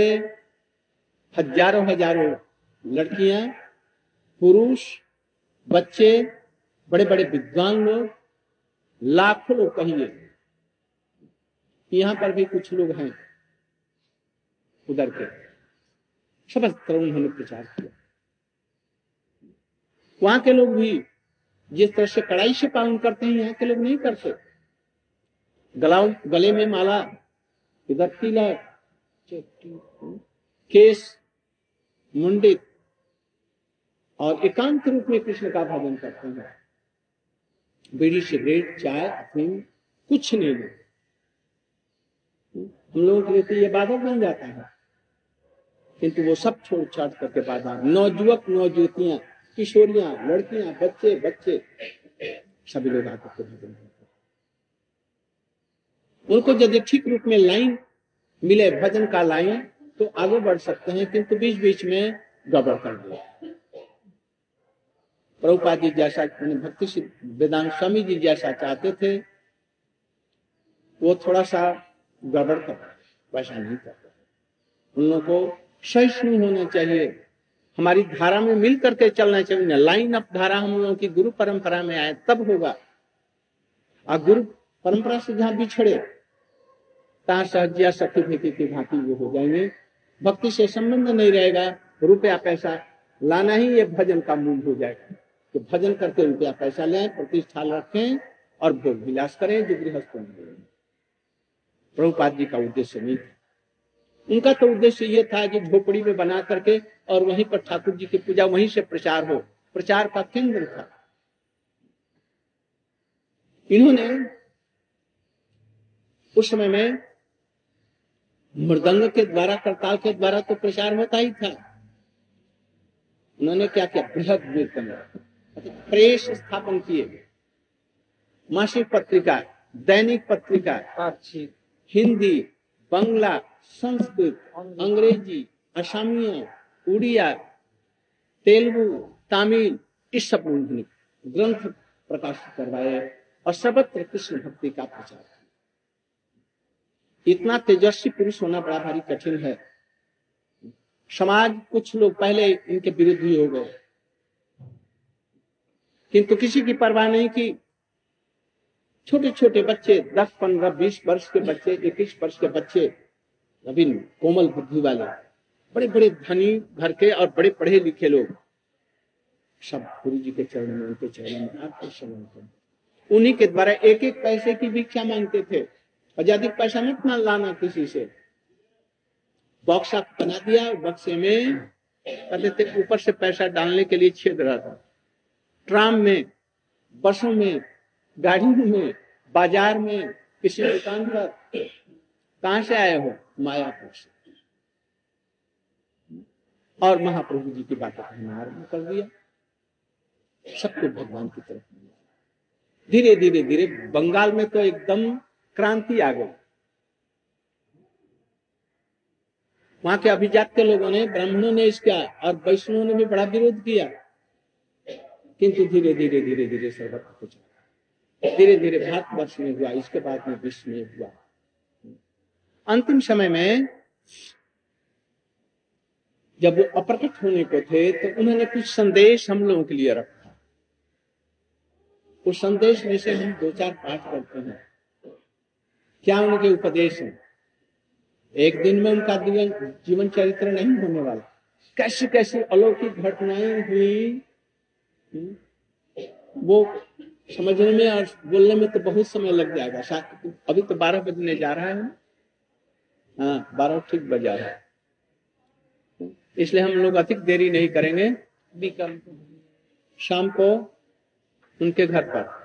हज़ारों हज़ारों लड़कियाँ पुरुष बच्चे बड़े बड़े विद्वान लोग, लाखों लोग कहिए यहाँ पर भी कुछ लोग हैं, उधर के। सबस्त्र उन्होंने प्रचार किया। वहाँ के लोग भी जिस तरह से कड़ाई से पालन करते हैं, यहाँ के लोग नहीं करते। गला गले में माला, इधर तिलक केस, मुंडित और एकांत रूप में कृष्ण का भजन करते हैं। बीड़ी, सिगरेट, चाय, अफीम, कुछ नहीं लेते हम लोगों के लिए तो ये बाधक बन जाता है। किंतु वो सब छोड़ छाड़ करके बाधा। नौजुवक नौजुवतियाँ किशोरियाँ, लड़कियाँ, बच्चे बच्चे, सभी लोग आकर के भजन करते उनको यदि ठीक रूप में लाइन मिले, भजन का लाइन तो आगे बढ़ सकते हैं, किंतु बीच बीच में गड़बड़ कर दिया प्रभुपा जी जैसा भक्ति वेदांत स्वामी जी जैसा चाहते थे, वो थोड़ा सा गड़बड़ कर वैसा नहीं करते उन लोगों को सहिष्णु होना चाहिए, हमारी धारा में मिल करके चलना चाहिए लाइन अप धारा हम लोगों की गुरु परंपरा में आए, तब होगा। और गुरु परंपरा से जहाँ बिछड़े तहा सहजिया सखी फेंकी की भांति वो हो जाएँगे। भक्ति से संबंध नहीं रहेगा, रुपया पैसा लाना ही ये भजन का मूल हो जाएगा। तो भजन करके रुपया पैसा लें प्रतिष्ठा रखें और भोग विलास करें जो गृहस्थ प्रभुपाद जी का उद्देश्य नहीं था। उनका तो उद्देश्य ये था कि झोपड़ी में बना करके और वहीं पर ठाकुर जी की पूजा वहीं से प्रचार हो। प्रचार का केंद्र था। इन्होंने उस समय में मृदंग के द्वारा, करताल के द्वारा तो प्रचार होता ही था। उन्होंने क्या किया? बृहद कीर्तन प्रेस स्थापन किए मासिक पत्रिका दैनिक पत्रिका हिंदी बांग्ला संस्कृत अंग्रेज़ी असमिया उड़िया तेलुगु तमिल इस सब उन्होंने ग्रंथ प्रकाशित करवाए और सर्वत्र कृष्ण भक्ति का प्रचार किया। इतना तेजस्वी पुरुष होना बड़ा भारी कठिन है। समाज कुछ लोग पहले इनके विरुद्ध ही हो गए। किंतु किसी की परवाह नहीं की। छोटे छोटे बच्चे, दस, पंद्रह, बीस वर्ष के बच्चे, इक्कीस वर्ष के बच्चे अभी कोमल बुद्धि वाले बड़े बड़े धनी घर के और बड़े पढ़े लिखे लोग, सब गुरु जी के चरण में, उनके चरण में आपके शरण कर उन्हीं के द्वारा एक एक पैसे की भिक्षा मांगते थे। और ज़्यादा पैसा मत ना लाना किसी से। बॉक्स आप बना दिया, बक्से में, कहते थे, ऊपर से पैसा डालने के लिए छेद रहा था। ट्राम में, बसों में, गाड़ियों में, बाज़ार में, किसी दुकान पर। कहा से आए हो? मायापुर से। और महाप्रभु जी की बातें कहना आरंभ कर दिया। सबको भगवान की तरफ़ धीरे धीरे धीरे, बंगाल में तो एकदम क्रांति आ गई। वहाँ के अभिजात के लोगों ने, ब्राह्मणों ने इसका, और वैष्णवों ने भी बड़ा विरोध किया। किंतु धीरे धीरे धीरे धीरे सर्वत्र कुछ धीरे धीरे भारतवर्ष में हुआ, इसके बाद में विश्व में हुआ। अंतिम समय में जब वो अप्रकट होने को थे तो उन्होंने कुछ संदेश हम लोगों के लिए रखा। उस संदेश में से हम दो चार पाठ करते हैं। क्या उनके उपदेश हैं? एक दिन में उनका जीवन चरित्र नहीं होने वाला। कैसी कैसी अलौकिक घटनाएँ हुई वो समझने में और बोलने में तो बहुत समय लग जाएगा। अभी तो बारह बजने जा रहा है। हाँ बारह ठीक बजा रहा है। इसलिए हम लोग अधिक देरी नहीं करेंगे। शाम को उनके घर पर।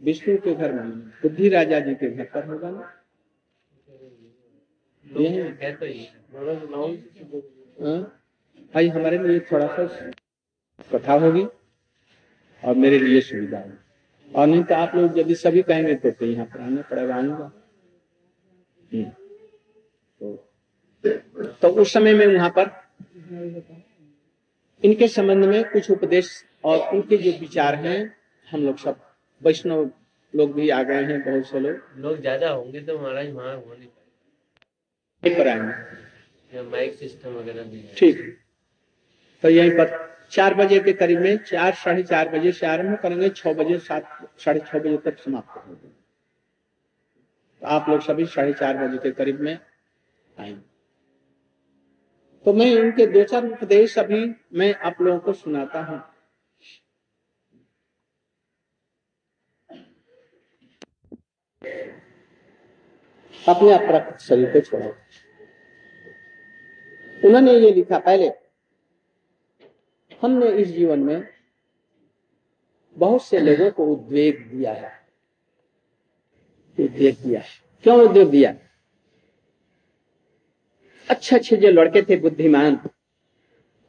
विष्णु के घर में। बुद्धि राजा जी के घर पर होगा ना? भाई हमारे लिए थोड़ा सा कथा होगी और मेरे लिए सुविधा होगी। और नहीं तो आप लोग यदि सभी कहेंगे तो, तो यहाँ पर आना पड़ेगा आऊँगा। तो, तो उस समय में वहाँ पर इनके संबंध में कुछ उपदेश और उनके जो विचार हैं हम लोग सब वैष्णव लोग भी आ गए हैं बहुत से लोग। लोग ज़्यादा होंगे तो महाराज वहाँ हो नहीं यहीं पर आएँगे। माइक सिस्टम वगैरह भी ठीक। है तो यहीं पर चार बजे के करीब में चार, साढ़े चार बजे से आरंभ करेंगे, छह बजे, सात, साढ़े छह बजे तक समाप्त होंगे। तो आप लोग सभी साढ़े चार बजे के करीब में आएँगे। तो मैं उनके दो चार उपदेश अभी मैं आप लोगों को सुनाता हूँ। अपने अपराध शरीर को छोड़ा। उन्होंने ये लिखा, पहले हमने इस जीवन में बहुत से लोगों को उद्वेग दिया है। उद्वेग दिया क्यों उद्वेग दिया? अच्छे अच्छे जो लड़के थे बुद्धिमान,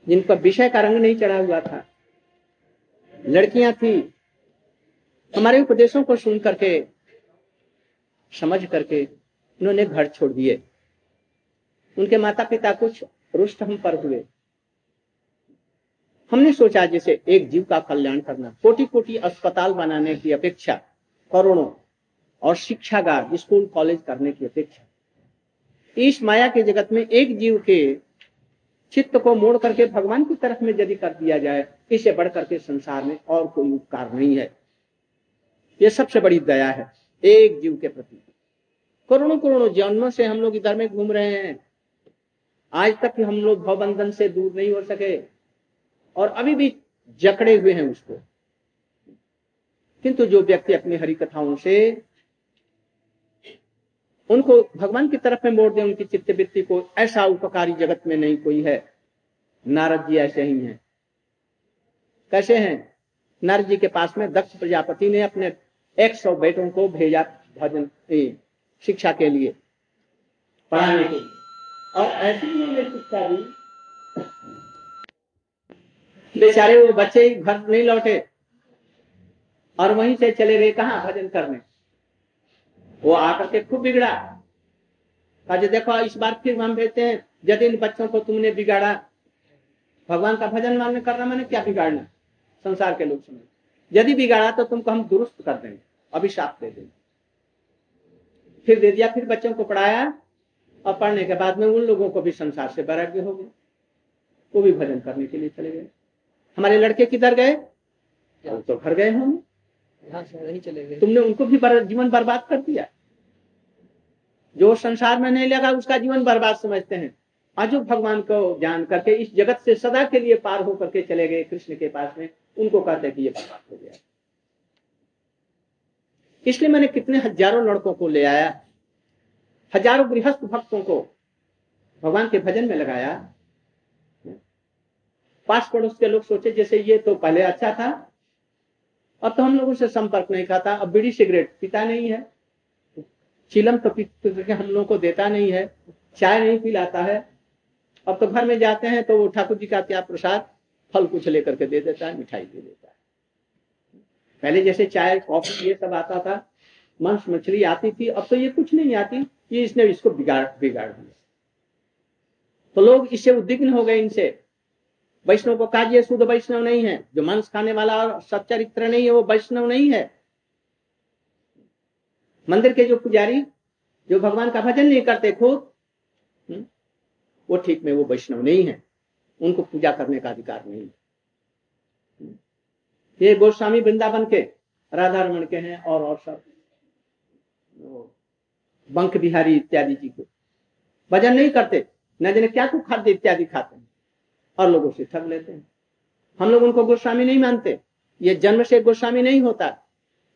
जिन पर विषय का रंग नहीं चढ़ा हुआ था। लड़कियाँ थी। हमारे उपदेशों को सुन करके, समझ करके उन्होंने घर छोड़ दिए। उनके माता पिता कुछ रुष्ट हम पर हुए। हमने सोचा जैसे एक जीव का कल्याण करना कोटि कोटि अस्पताल बनाने की अपेक्षा, करोड़ों, और शिक्षागार, स्कूल, कॉलेज करने की अपेक्षा। इस माया के जगत में एक जीव के चित्त को मोड़ करके भगवान की तरफ़ में यदि कर दिया जाए, इसे बढ़ करके संसार में और कोई उपकार नहीं है। यह सबसे बड़ी दया है, एक जीव के प्रति। करोड़ों करोड़ों जन्मों से हम लोग इधर में घूम रहे हैं। आज तक हम लोग भवबंधन से दूर नहीं हो सके। और अभी भी जकड़े हुए हैं उसको। किंतु जो व्यक्ति अपनी हरि कथाओं से उनको भगवान की तरफ़ में मोड़ दे, उनकी चित्तवृत्ति को, ऐसा उपकारी जगत में नहीं कोई है। नारद जी ऐसे ही हैं। कैसे हैं? नारद जी के पास में दक्ष प्रजापति ने अपने एक सौ बेटों को भेजा भजन शिक्षा के लिए। पढ़ाने के लिए। और ऐसी शिक्षा दी। बेचारे वो बच्चे ही घर नहीं लौटे। और वहीं से चले गए कहा? भजन करने। वो आकर के खूब बिगड़ा। कहा, देखो, इस बार फिर हम भेजते हैं। इन बच्चों को तुमने बिगाड़ा, भगवान का भजन मानने करना, मैंने क्या बिगाड़ना? संसार के लोग समझ यदि बिगाड़ा तो तुमको हम दुरुस्त कर देंगे, अभिशाप दे देंगे। फिर दे दिया, फिर बच्चों को पढ़ाया। और पढ़ने के बाद में उन लोगों को भी संसार से वैराग्य हो गए वो भी भजन करने के लिए चले गए। हमारे लड़के किधर गए? तो घर गए होंगे। नहीं चले गए। तुमने उनको भी बर, जीवन बर्बाद कर दिया। जो संसार में नहीं लगा उसका जीवन बर्बाद समझते हैं। आज जो भगवान को जान करके इस जगत से सदा के लिए पार होकर के चले गए कृष्ण के पास में। उनको कहते कि ये बर्बाद हो गया। इसलिए मैंने कितने हज़ारों लड़कों को ले आया हज़ारों गृहस्थ भक्तों को भगवान के भजन में लगाया। पास पड़ोस के लोग सोचे, जैसे ये तो पहले अच्छा था, अब तो हम लोगों से संपर्क नहीं खाता, अब बीड़ी सिगरेट पीता नहीं है, चिलम तो हम लोगों को देता नहीं है, चाय नहीं पिलाता है, अब तो घर में जाते हैं तो वो ठाकुर जी का क्या प्रसाद, फल कुछ लेकर के दे देता है, मिठाई दे देता है। पहले जैसे चाय, कॉफ़ी, ये सब आता था मांस मछली आती थी, अब तो ये कुछ नहीं आती, ये इसने इसको बिगाड़ बिगाड़ दिया। तो लोग इससे उद्विग्न हो गए इनसे। वैष्णव को कहा शुद्ध वैष्णव नहीं है। जो मांस खाने वाला और सच्चरित्र नहीं है वो वैष्णव नहीं है। मंदिर के जो पुजारी जो भगवान का भजन नहीं करते खुद हम्म, वो ठीक में वो वैष्णव नहीं है। उनको पूजा करने का अधिकार नहीं है। ये गोस्वामी वृंदावन के राधा रमन के हैं और और सब। बंक बिहारी इत्यादि जी को। भजन नहीं करते न जाने क्या कुछ खाद्य इत्यादि खाते हैं। और लोगों से ठग लेते हैं। हम लोग उनको गोस्वामी नहीं मानते। ये जन्म से गोस्वामी नहीं होता।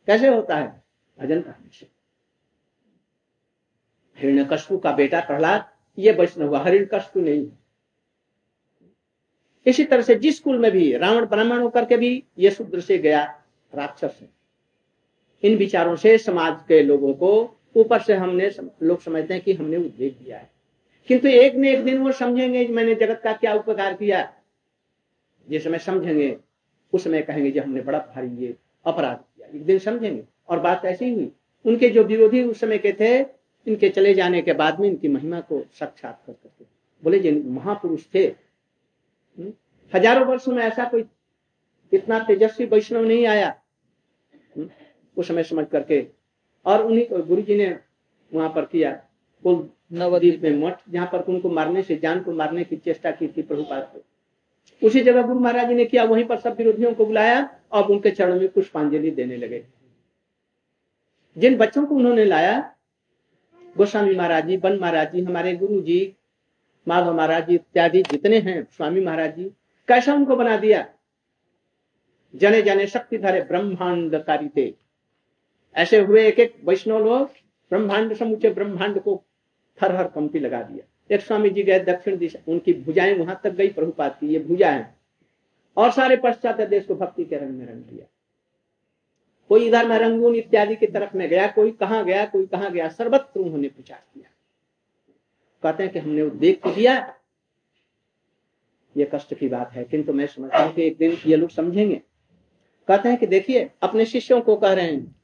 कैसे होता है? भजन करने से। हिरण्य कशपु का बेटा प्रहलाद, ये वैष्णव हरिण कशपु नहीं इसी तरह से जिस कुल में भी रावण, ब्राह्मण होकर के भी ये शूद्र से गया राक्षस है। इन विचारों से समाज के लोगों को ऊपर से हमने लोग समझते हैं कि हमने उद्वेग दिया है। किंतु एक न एक दिन वो समझेंगे मैंने जगत का क्या उपकार किया। जिस समय समझेंगे, उस समय कहेंगे जी हमने बड़ा भारी ये अपराध किया। एक दिन समझेंगे। और बात ऐसी हुई। उनके जो विरोधी उस समय के थे, इनके चले जाने के बाद में इनकी महिमा को साक्षात्कार करते बोले जी महापुरुष थे। हज़ारों वर्षों में ऐसा कोई इतना तेजस्वी वैष्णव नहीं आया। उस समय समझ करके। और उन्हीं गुरु जी ने वहाँ पर किया। कुल नवद्वीप में मठ, जहाँ पर उनको मारने से जान को मारने की चेष्टा की थी प्रभुपाद उसी जगह गुरु महाराज जी ने किया, वहीं पर सब विरोधियों को बुलाया और उनके चरणों में पुष्पांजलि देने लगे। जिन बच्चों को उन्होंने लाया, गोस्वामी महाराज जी, बन महाराज जी, हमारे गुरु जी, माधव महाराज जी इत्यादि जितने हैं, स्वामी महाराज जी, कैसा उनको बना दिया? जने जने शक्ति धारे ब्रह्मांडकारी थे। ऐसे हुए एक एक वैष्णव लोग, ब्रह्मांड समूचे ब्रह्मांड को थर हर कंपी लगा दिया। एक स्वामी जी गए दक्षिण दिशा, उनकी भुजाएँ वहाँ तक गई प्रभुपात की ये भुजा है और सारे पश्चात देश को भक्ति के रंग में रंग दिया। कोई इधर में रंगून इत्यादि की तरफ़ में गया, कोई कहा गया, कोई कहा गया, सर्वत्र उन्होंने प्रचार किया। कहते हैं कि हमने उद्वेग को दिया ये कष्ट की बात है, किंतु मैं समझता हूँ कि एक दिन ये लोग समझेंगे। कहते हैं कि देखिए, अपने शिष्यों को कह रहे हैं,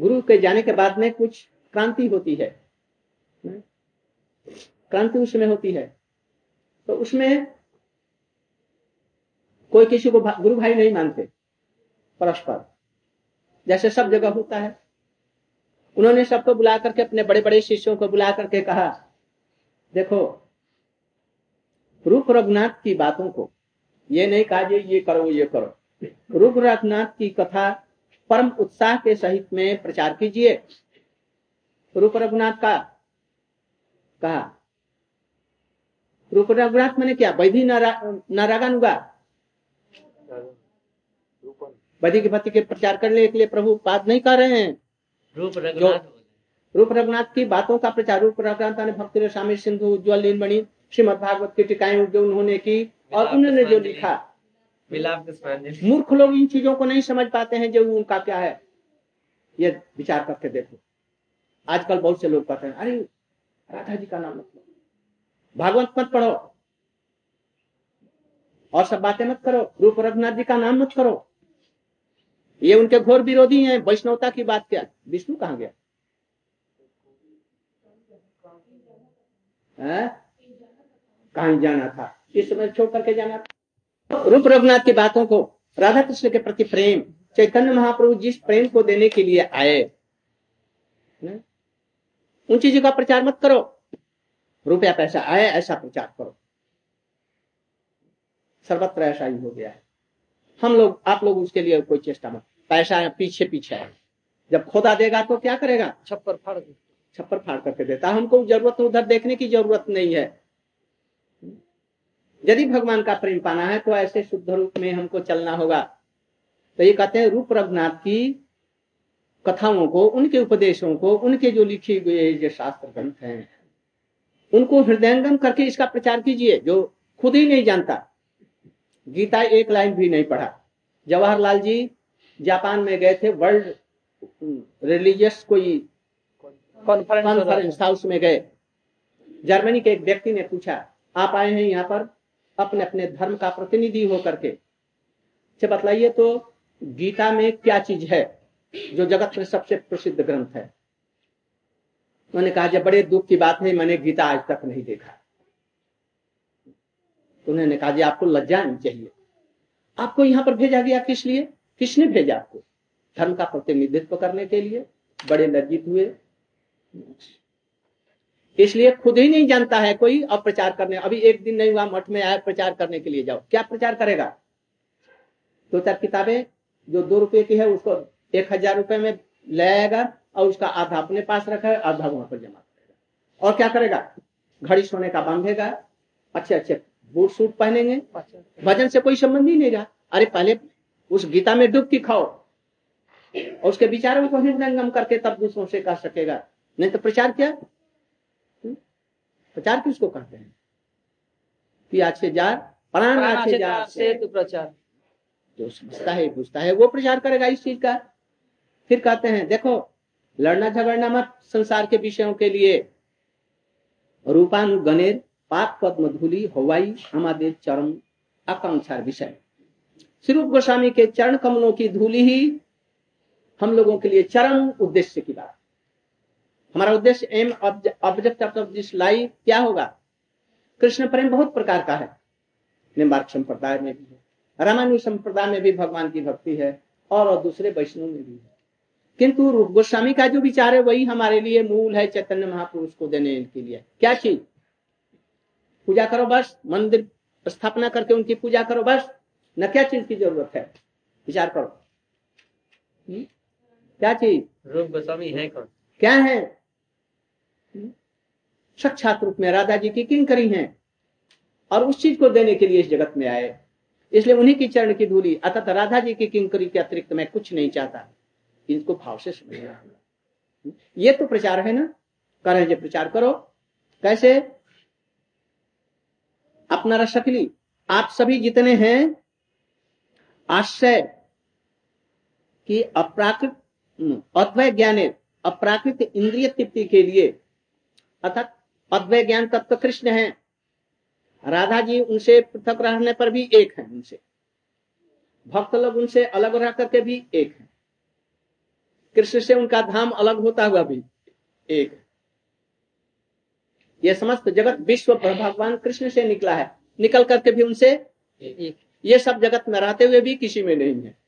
गुरु के जाने के बाद में कुछ क्रांति होती है। क्रांति उसमें होती है। तो उसमें कोई किसी को भा, गुरु भाई नहीं मानते परस्पर। जैसे सब जगह होता है। उन्होंने सबको बुला करके अपने बड़े बड़े शिष्यों को बुला करके कहा देखो रूप रघुनाथ की बातों को ये नहीं कहा ये ये करो ये करो। रूप रघुनाथ की कथा परम उत्साह के सहित में प्रचार कीजिए। रूप रघुनाथ का कहा रूप रघुनाथ मैंने क्या। वैधि नारागानुगा। वैधि के भक्ति के प्रचार करने के लिए प्रभु बात नहीं कर रहे हैं। रूप रघुनाथ रूप रघुनाथ की बातों का प्रचार रूप रघुनाथ ने भक्ति स्वामी सिंधु उज्ज्वल नीलमणि श्रीमद भागवत की टिकाएँ जो उन्होंने की और उन्होंने जो लिखा। मूर्ख लोग इन चीज़ों को नहीं समझ पाते हैं जो उनका क्या है। ये विचार करके देखो। आजकल बहुत से लोग कहते हैं अरे राधा जी का नाम मत लो भागवत मत पढ़ो। और सब बातें मत करो। रूप रघुनाथ जी का नाम मत करो। ये उनके घोर विरोधी हैं, वैष्णवता की बात क्या? विष्णु कहाँ गया? कहीं जाना था? इस समय छोड़ करके जाना था। रूप रघुनाथ की बातों को राधा कृष्ण के प्रति प्रेम, चैतन्य महाप्रभु जिस प्रेम को देने के लिए आए उन चीज़ों का प्रचार मत करो। रुपया पैसा आए ऐसा प्रचार करो। सर्वत्र ऐसा ही हो गया है। हम लोग आप लोग उसके लिए कोई चेष्टा मत। पैसा पीछे पीछे है। जब खोदा देगा तो क्या करेगा? छप्पर फाड़ छप्पर फाड़ करके देता है। हमको ज़रूरत उधर देखने की ज़रूरत नहीं है। यदि भगवान का प्रेम पाना है तो ऐसे शुद्ध रूप में हमको चलना होगा। तो ये कहते हैं रूप रघुनाथ की कथाओं को उनके उपदेशों को उनके जो लिखे हुए जो शास्त्र ग्रंथ हैं उनको हृदयंगम करके इसका प्रचार कीजिए जो खुद ही नहीं जानता। गीता एक लाइन भी नहीं पढ़ा। जवाहरलाल जी जापान में गए थे वर्ल्ड रिलीजियस कोई कॉन्फ्रेंस हाउस में गए। जर्मनी के एक व्यक्ति ने पूछा आप आए हैं यहाँ पर अपने अपने धर्म का प्रतिनिधि हो करके से बतलाइए तो गीता में क्या चीज़ है? जो जगत में सबसे प्रसिद्ध ग्रंथ है। उन्होंने कहा, जब बड़े दुख की बात है, मैंने गीता आज तक नहीं देखा। तो उन्होंने कहा, जी, आपको लज्जा नहीं चाहिए। आपको यहाँ पर भेजा गया किस लिए? किसने भेजा आपको? धर्म का प्रतिनिधित्व करने के लिए, बड़े लज्जित हुए। इसलिए खुद ही नहीं जानता है कोई अब प्रचार करने। अभी एक दिन नहीं हुआ, मठ में आया प्रचार करने के लिए जाओ। क्या प्रचार करेगा? दो चार किताबें, जो दो रुपए की है, उसको एक हज़ार रुपए में ले आएगा और उसका आधा अपने पास रखा है आधा वहाँ पर जमा करेगा। और क्या करेगा? घड़ी सोने का बांधेगा अच्छे अच्छे बूट सूट पहनेंगे। भजन से कोई संबंध ही नहीं रहा। अरे पहले उस गीता में डुबकी खाओ। और उसके विचारों को हृदयंगम करके तब दूसरों से कर सकेगा। नहीं तो प्रचार क्या? प्रचार किसको कहते हैं? से जार प्राण से जार से प्रचार। जो समझता है पूछता है वो प्रचार करेगा इस चीज़ का। फिर कहते हैं देखो लड़ना झगड़ना मत संसार के विषयों के लिए। रूपानुगणेर पाप पद्म धूली हवाई हमारे चरम आकांक्षा विषय। श्री रूप गोस्वामी के चरण कमलों की धूली ही हम लोगों के लिए चरम उद्देश्य की बात। हमारा उद्देश्य aim object of this life क्या होगा? कृष्ण प्रेम बहुत प्रकार का है। निम्बार्क संप्रदाय में भी है रामानु संप्रदाय में भी भगवान की भक्ति है और, और दूसरे वैष्णव में भी है। किंतु रूप गोस्वामी का जो विचार है वही हमारे लिए मूल है चैतन्य महापुरुष को देने के लिए। क्या चीज़? पूजा करो बस मंदिर स्थापना करके उनकी पूजा करो बस न क्या चीज़ की ज़रूरत है? विचार करो। हुँ? हम्म? क्या चीज़? रूप गोस्वामी है कौन? क्या है? साक्षात रूप में राधा जी की किंग करी है और उस चीज़ को देने के लिए इस जगत में आए। इसलिए उन्हीं की चरण की धूली अतः राधा जी की किंकरी के अतिरिक्त मैं कुछ नहीं चाहता। इनको भाव से समझना ये तो प्रचार है ना? कर रहे प्रचार करो। कैसे? अपना रसकली आप सभी जितने हैं आश्रय की अपराकृत, अद्वय ज्ञान अपराकृत इंद्रिय तृप्ति के लिए, अर्थात अद्वय ज्ञान तत्व कृष्ण है। राधा जी उनसे पृथक रहने पर भी एक है उनसे। भक्त लोग उनसे अलग रह करके भी एक है। कृष्ण से उनका धाम अलग होता हुआ भी एक। यह समस्त जगत विश्व भगवान कृष्ण से निकला है। निकल करके भी उनसे एक। ये सब जगत में रहते हुए भी किसी में नहीं है।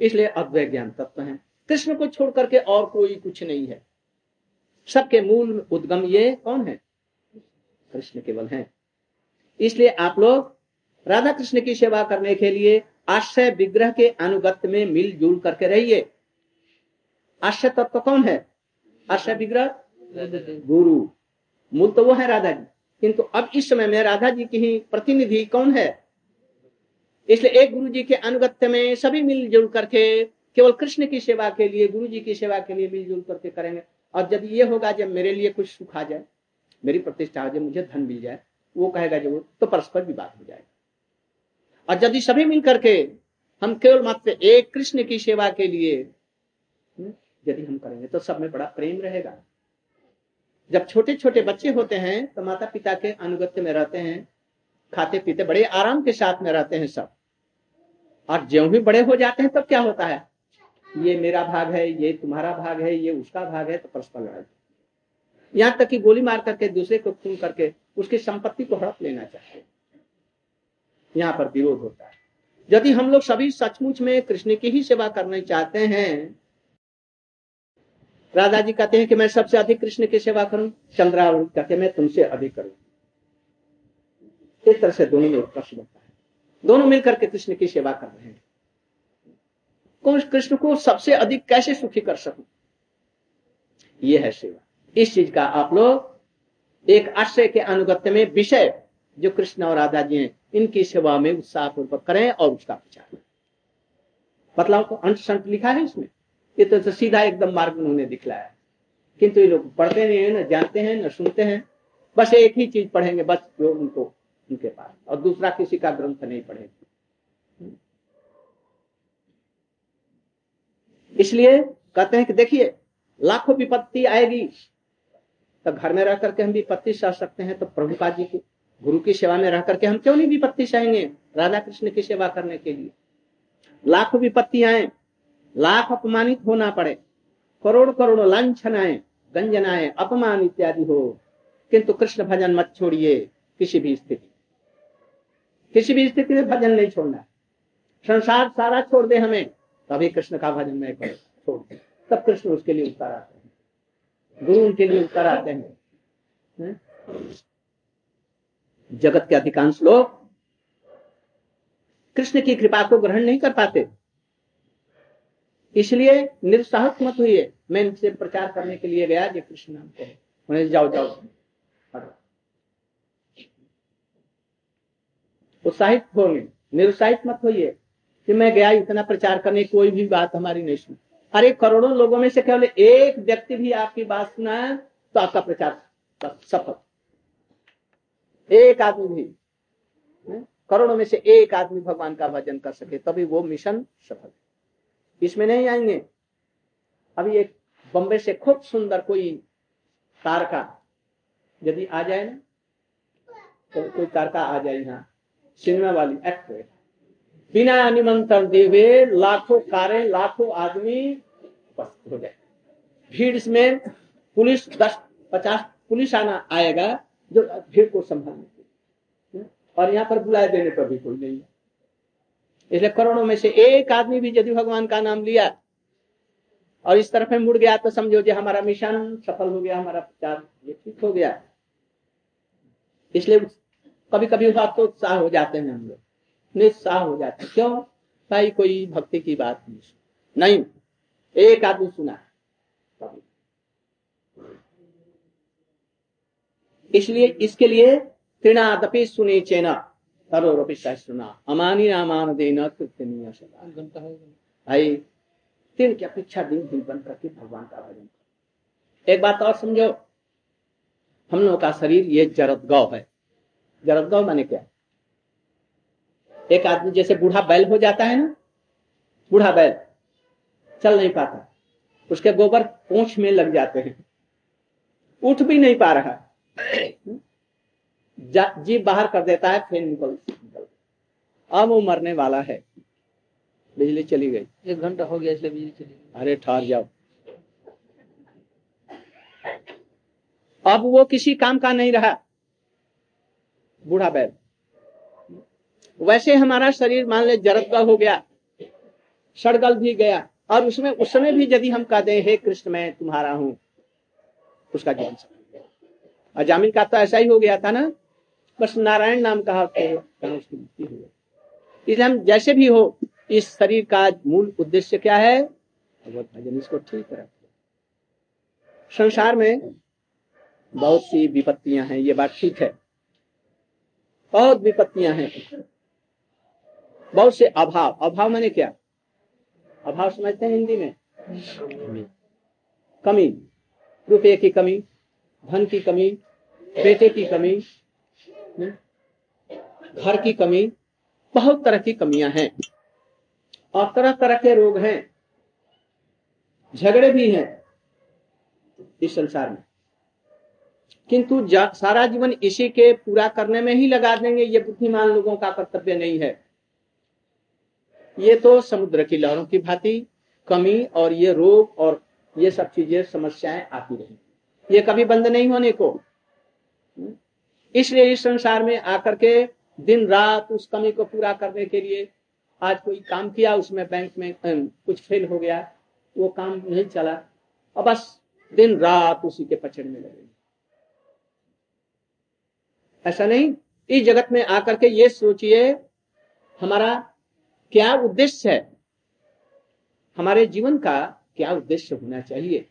इसलिए अद्वय ज्ञान तत्व है। कृष्ण को छोड़ करके और कोई कुछ नहीं है। सबके मूल उद्गम ये कौन है? कृष्ण केवल है। इसलिए आप लोग राधा कृष्ण की सेवा करने के लिए आश्रय विग्रह के अनुगत में मिलजुल करके रहिए। आश्रय तत्व कौन है? आश्रय विग्रह गुरु। मूल तो वो है राधा जी। किंतु अब इस समय में राधा जी की ही प्रतिनिधि कौन है? इसलिए एक गुरु जी के अनुगत्य में सभी मिलजुल करके केवल कृष्ण की सेवा के लिए, गुरु जी की सेवा के लिए मिलजुल करके करेंगे। और जब ये होगा, जब मेरे लिए कुछ सुख आ जाए, मेरी प्रतिष्ठा आ जाए, मुझे धन मिल जाए, वो कहेगा जब तो परस्पर विवाद हो जाएगा। और यदि सभी मिल करके हम केवल मात्र एक कृष्ण की सेवा के लिए यदि हम करेंगे तो सब में बड़ा प्रेम रहेगा। जब छोटे छोटे बच्चे होते हैं तो माता पिता के अनुगत्य में रहते हैं खाते पीते बड़े आराम के साथ में रहते हैं सब। और ज्यो भी बड़े हो जाते हैं, तब क्या होता है? ये मेरा भाग है, ये तुम्हारा भाग है, ये उसका भाग है तो परस्पर लड़ाई। यहाँ तक कि गोली मार करके दूसरे को खून करके उसकी संपत्ति को हड़प लेना चाहिए। यहाँ पर विरोध होता है। यदि हम लोग सभी सचमुच में कृष्ण की ही सेवा करना चाहते हैं राधा जी कहते हैं कि मैं सबसे अधिक कृष्ण की सेवा करूँ चंद्रावली कहते मैं तुमसे अधिक करूँ। इस तरह से दोनों में उत्कर्ष बनता है। दोनों मिलकर के कृष्ण की सेवा कर रहे हैं। कौन कृष्ण को सबसे अधिक कैसे सुखी कर सकूँ? ये है सेवा। इस चीज़ का आप लोग एक आश्रय के अनुगत्य में विषय जो कृष्ण और राधा जी हैं, इनकी सेवा में उत्साह पूर्वक करें और उसका करें। बतलाव को अंश संट लिखा है इसमें। ये तो, तो सीधा एकदम मार्ग उन्होंने दिखलाया। किंतु ये लोग पढ़ते नहीं है ना जानते हैं ना सुनते हैं। बस एक ही चीज़ पढ़ेंगे बस जो उनको उनके पास। और दूसरा किसी का ग्रंथ नहीं पढ़ेंगे। इसलिए कहते हैं कि देखिए लाखों विपत्ति आएगी। तो घर में रह करके हम विपत्ति सह सकते हैं तो प्रभुपा जी की गुरु की सेवा में रह करके हम क्यों नहीं विपत्ति सहेंगे राधा कृष्ण की सेवा करने के लिए। लाखों विपत्ति आए लाख अपमानित होना पड़े। करोड़ करोड़ लाछन आए गंजन आए अपमान इत्यादि हो। किंतु कृष्ण भजन मत छोड़िए किसी भी स्थिति। किसी भी स्थिति में भजन नहीं छोड़ना। संसार सारा छोड़ दे हमें, तभी कृष्ण का भजन में छोड़ दे। तब कृष्ण उसके लिए उत्तर आते हैं। गुरु उनके लिए उत्तर आते हैं? जगत के अधिकांश लोग कृष्ण की कृपा को ग्रहण नहीं कर पाते। इसलिए निरुत्साहित मत हुई मैं इनसे प्रचार करने के लिए गया जो कृष्ण नाम को। उन्हें जाओ जाओ। उत्साहित होंगे। निरुत्साहित मत होइए कि मैं गया, इतना प्रचार करने, कोई भी बात हमारी नहीं सुनी। अरे, करोड़ों लोगों में से केवल एक व्यक्ति भी आपकी बात सुना तो आपका प्रचार सफल। एक आदमी भी करोड़ों में से एक आदमी भगवान का भजन कर सके, तभी वो मिशन सफल। इसमें नहीं आएँगे। अभी एक बम्बे से खूब सुंदर कोई तारका यदि आ जाए ना तो कोई तारका आ जाए यहाँ। सिनेमा वाली एक्ट्रेस। बिना निमंत्रण देवे लाखों कारें, लाखों आदमी हो जाए। भीड़ में पुलिस दस, पचास पुलिस आना आएगा जो भीड़ को संभालने और यहाँ पर बुलाए देने पर भी कोई नहीं है। इसलिए करोड़ों में से एक आदमी भी यदि भगवान का नाम लिया और इस तरफ़ में मुड़ गया तो समझो जो हमारा मिशन सफल हो गया, हमारा प्रचार ये ठीक हो गया। इसलिए कभी कभी तो उत्साह हो जाते हैं हम लोग। निस्साह हो जाते हैं। क्यों? भाई कोई भक्ति की बात नहीं नहीं, एक आदमी सुना। इसलिए इसके लिए तृणादपि सुने चेना। तरोरपि सहस्रना अमानी नामान देना भाई, तीन की अपेक्षा दिन बन करके भगवान का भजन। एक बात और समझो। हम लोगों का शरीर ये जरद गौ है। जरद गौ माने क्या? एक आदमी जैसे बूढ़ा बैल हो जाता है ना? बूढ़ा बैल। चल नहीं पाता। उसके गोबर पूछ में लग जाते हैं। उठ भी नहीं पा रहा। जीप बाहर कर देता है फिर निकल निकल। अब वो मरने वाला है। बिजली चली गई। एक घंटा हो गया इसलिए बिजली चली गई। अरे ठहर जाओ। अब वो किसी काम का नहीं रहा। बूढ़ा बैल। वैसे हमारा शरीर मान ले जरदगा हो गया सड़गल भी गया और उसमें उस समय भी यदि हम कह दें हे कृष्ण मैं तुम्हारा हूँ। उसका ज्ञान और जामिन का तो ऐसा ही हो गया था ना बस नारायण नाम कहा उसकी हो गई। इसलिए हम जैसे भी हो इस शरीर का मूल उद्देश्य क्या है? भगवत भजन इसको ठीक रखे संसार में बहुत सी विपत्तियाँ हैं ये बात ठीक है। बहुत विपत्तियाँ हैं। बहुत से अभाव। अभाव मैंने क्या? अभाव समझते हैं हिंदी में? कमी। रुपये की कमी धन की कमी बेटे की कमी घर की कमी, बहुत तरह की कमियाँ हैं। और तरह तरह के रोग हैं। झगड़े भी हैं इस संसार में। किंतु सारा जीवन इसी के पूरा करने में ही लगा देंगे, ये बुद्धिमान लोगों का कर्तव्य नहीं है। ये तो समुद्र की लहरों की भांति कमी और ये रोग और ये सब चीज़ें, समस्याएँ आती रही। ये कभी बंद नहीं होने को। इसलिए इस संसार में आकर के दिन रात उस कमी को पूरा करने के लिए आज कोई काम किया, उसमें बैंक में कुछ फेल हो गया, वो काम नहीं चला। और बस दिन रात उसी के पचड़ में लगे। ऐसा नहीं, इस जगत में आकर के ये सोचिए, हमारा क्या उद्देश्य है? हमारे जीवन का क्या उद्देश्य होना चाहिए?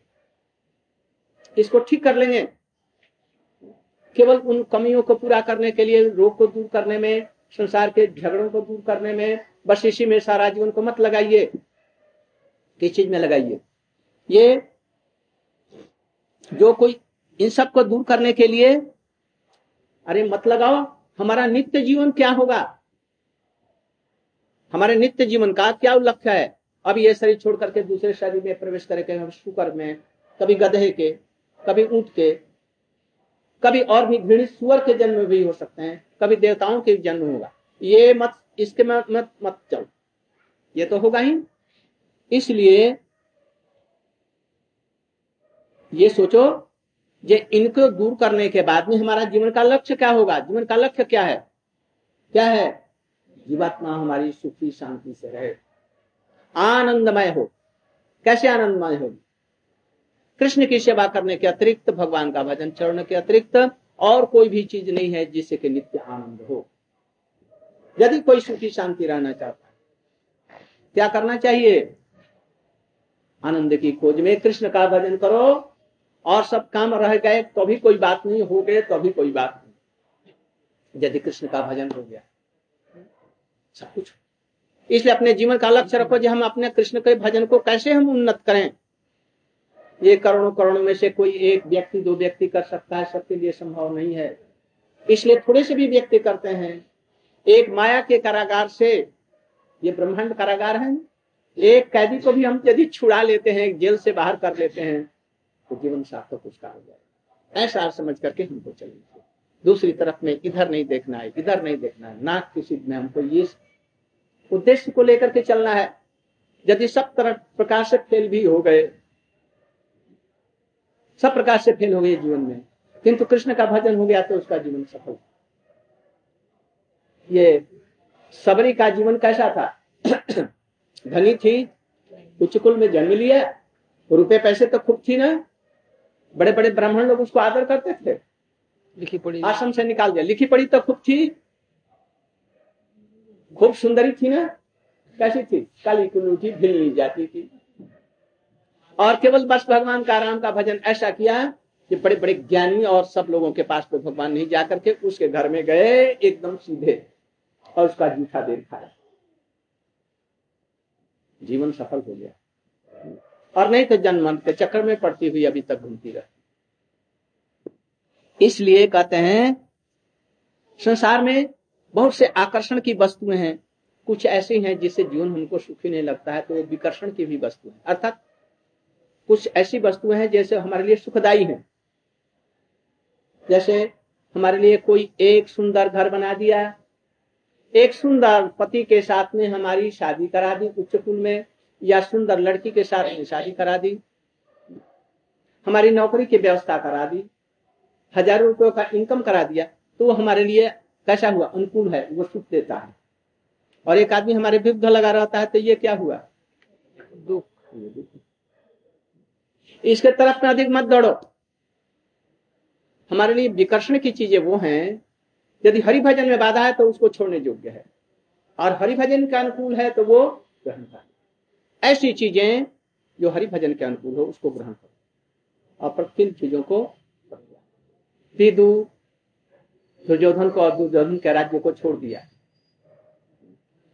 इसको ठीक कर लेंगे। केवल उन कमियों को पूरा करने के लिए, रोग को दूर करने में, संसार के झगड़ों को दूर करने में, बस इसी में सारा जीवन को मत लगाइए। किस चीज़ में लगाइए। ये जो कोई इन सबको दूर करने के लिए, अरे मत लगाओ, हमारा नित्य जीवन क्या होगा? हमारे नित्य जीवन का क्या लक्ष्य है? अब ये शरीर छोड़ करके दूसरे शरीर में प्रवेश करेंगे शुकर में, कभी गधे के, कभी ऊँट के कभी और भी घृणित सुअर के जन्म भी हो सकते हैं, कभी देवताओं के जन्म होगा। ये मत, इसके मत मत मत चलो ये तो होगा ही। इसलिए ये सोचो जे इनको दूर करने के बाद में हमारा जीवन का लक्ष्य क्या होगा? जीवन का लक्ष्य क्या है? क्या है? जीवात्मा हमारी सुखी, शांति से रहे। आनंदमय हो। कैसे आनंदमय होगी? कृष्ण की सेवा करने के अतिरिक्त, भगवान का भजन चरण के अतिरिक्त, और कोई भी चीज़ नहीं है जिससे कि नित्य आनंद हो। यदि कोई सुखी, शांति रहना चाहता है, क्या करना चाहिए? आनंद की खोज में कृष्ण का भजन करो, और सब काम रह गए तो भी कोई बात नहीं, हो गए तो भी कोई बात नहीं। यदि कृष्ण का भजन हो गया, सब कुछ। इसलिए अपने जीवन का लक्ष्य रखो जो हम अपने कृष्ण के भजन को कैसे हम उन्नत करें। ये करोड़ों करोड़ों में से कोई एक व्यक्ति, दो व्यक्ति कर सकता है, सबके लिए संभव नहीं है। इसलिए थोड़े से भी व्यक्ति करते हैं। एक माया के कारागार से, ये ब्रह्मांड कारागार है। एक कैदी को भी हम यदि छुड़ा लेते हैं जेल से बाहर कर लेते हैं तो जीवन सार्थक उसका हो जाए ऐसा समझ करके हमको चलेंगे दूसरी तरफ़ में इधर नहीं देखना है, इधर नहीं देखना है। नाक किसी में हमको ये उद्देश्य को लेकर के चलना है। यदि सब तरह प्रकार से फेल भी हो गए सब प्रकार से फेल हो गए जीवन में। किंतु कृष्ण का भजन हो गया तो उसका जीवन सफल। ये सबरी का जीवन कैसा था? धनी थी उच्च कुल में जन्म लिया रुपए पैसे तो खूब थी ना। बड़े बड़े ब्राह्मण लोग उसको आदर करते थे। लिखी पढ़ी आश्रम से निकाल दिया। लिखी पढ़ी तो खूब थी। खूब सुंदरी थी ना। कैसी थी? काली कुल्लू थी भिलनी जाती थी। और केवल बस भगवान का राम का भजन ऐसा किया कि बड़े बड़े ज्ञानी और सब लोगों के पास पे भगवान नहीं जाकर के उसके घर में गए, एकदम सीधे, और उसका जूठा देर खाया। जीवन सफल हो गया। और नहीं तो जन्म के चक्कर में पड़ती हुई अभी तक घूमती रहती इसलिए कहते हैं, संसार में बहुत से आकर्षण की वस्तुएँ हैं। कुछ ऐसी हैं जिससे जीवन हमको सुखी नहीं लगता है तो वो विकर्षण की भी वस्तु है। अर्थात कुछ ऐसी वस्तुएँ हैं जैसे हमारे लिए सुखदाई हैं। जैसे हमारे लिए कोई एक सुंदर घर बना दिया एक सुंदर पति के साथ में हमारी शादी करा दी उच्च कुल में या सुंदर लड़की के साथ में शादी करा दी। हमारी नौकरी की व्यवस्था करा दी। हज़ारों रुपयों का इनकम करा दिया तो वो हमारे लिए कैसा हुआ? अनुकूल है वो सुख देता है। और एक आदमी हमारे विरुद्ध लगा रहता है तो ये क्या हुआ? दुख। इसके तरफ़ में अधिक मत दौड़ो। हमारे लिए विकर्षण की चीज़ें वो हैं, यदि हरि भजन में बाधा है तो उसको छोड़ने योग्य है। और हरि भजन के अनुकूल है तो वो ग्रहण कर ऐसी चीज़ें जो हरि भजन के अनुकूल हो, उसको ग्रहण करो। और प्रतिन चीज़ों को दुर्योधन को और दुर्योधन के राज्य को छोड़ दिया।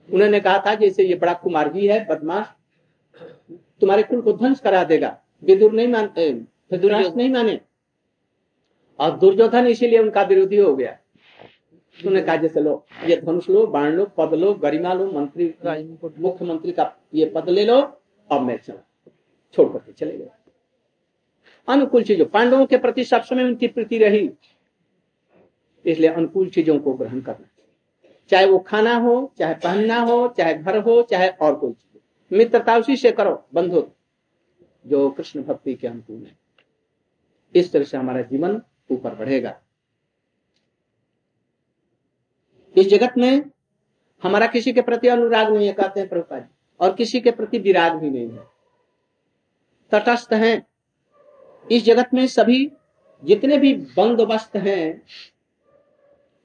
उन्होंने कहा था जैसे ये बड़ा कुमारगी है, बदमाश। तुम्हारे कुल को ध्वंस करा देगा। विदुर नहीं मानते धृतराष्ट्र नहीं माने और दुर्योधन इसीलिए उनका विरोधी हो गया उन्होंने कहा जैसे लो ये धनुष लो बाण लो पद लो गरिमा लो मंत्री मुख्यमंत्री का ये पद ले लो अब मैं चला छोड़ करके चले गए अनुकूल चीज़ों पांडवों के प्रति सब समय उनकी प्रीति रही इसलिए अनुकूल चीज़ों को ग्रहण करना चाहे वो खाना हो चाहे पहनना हो चाहे घर हो चाहे और कोई चीज़ मित्रता उसी से करो बंधु जो कृष्ण भक्ति के अनुकूल है। इस तरह से हमारा जीवन ऊपर बढ़ेगा। इस जगत में हमारा किसी के प्रति अनुराग नहीं है कहते हैं प्रभुपा जी और किसी के प्रति विराग भी नहीं है। तटस्थ हैं। इस जगत में सभी जितने भी बंदोबस्त हैं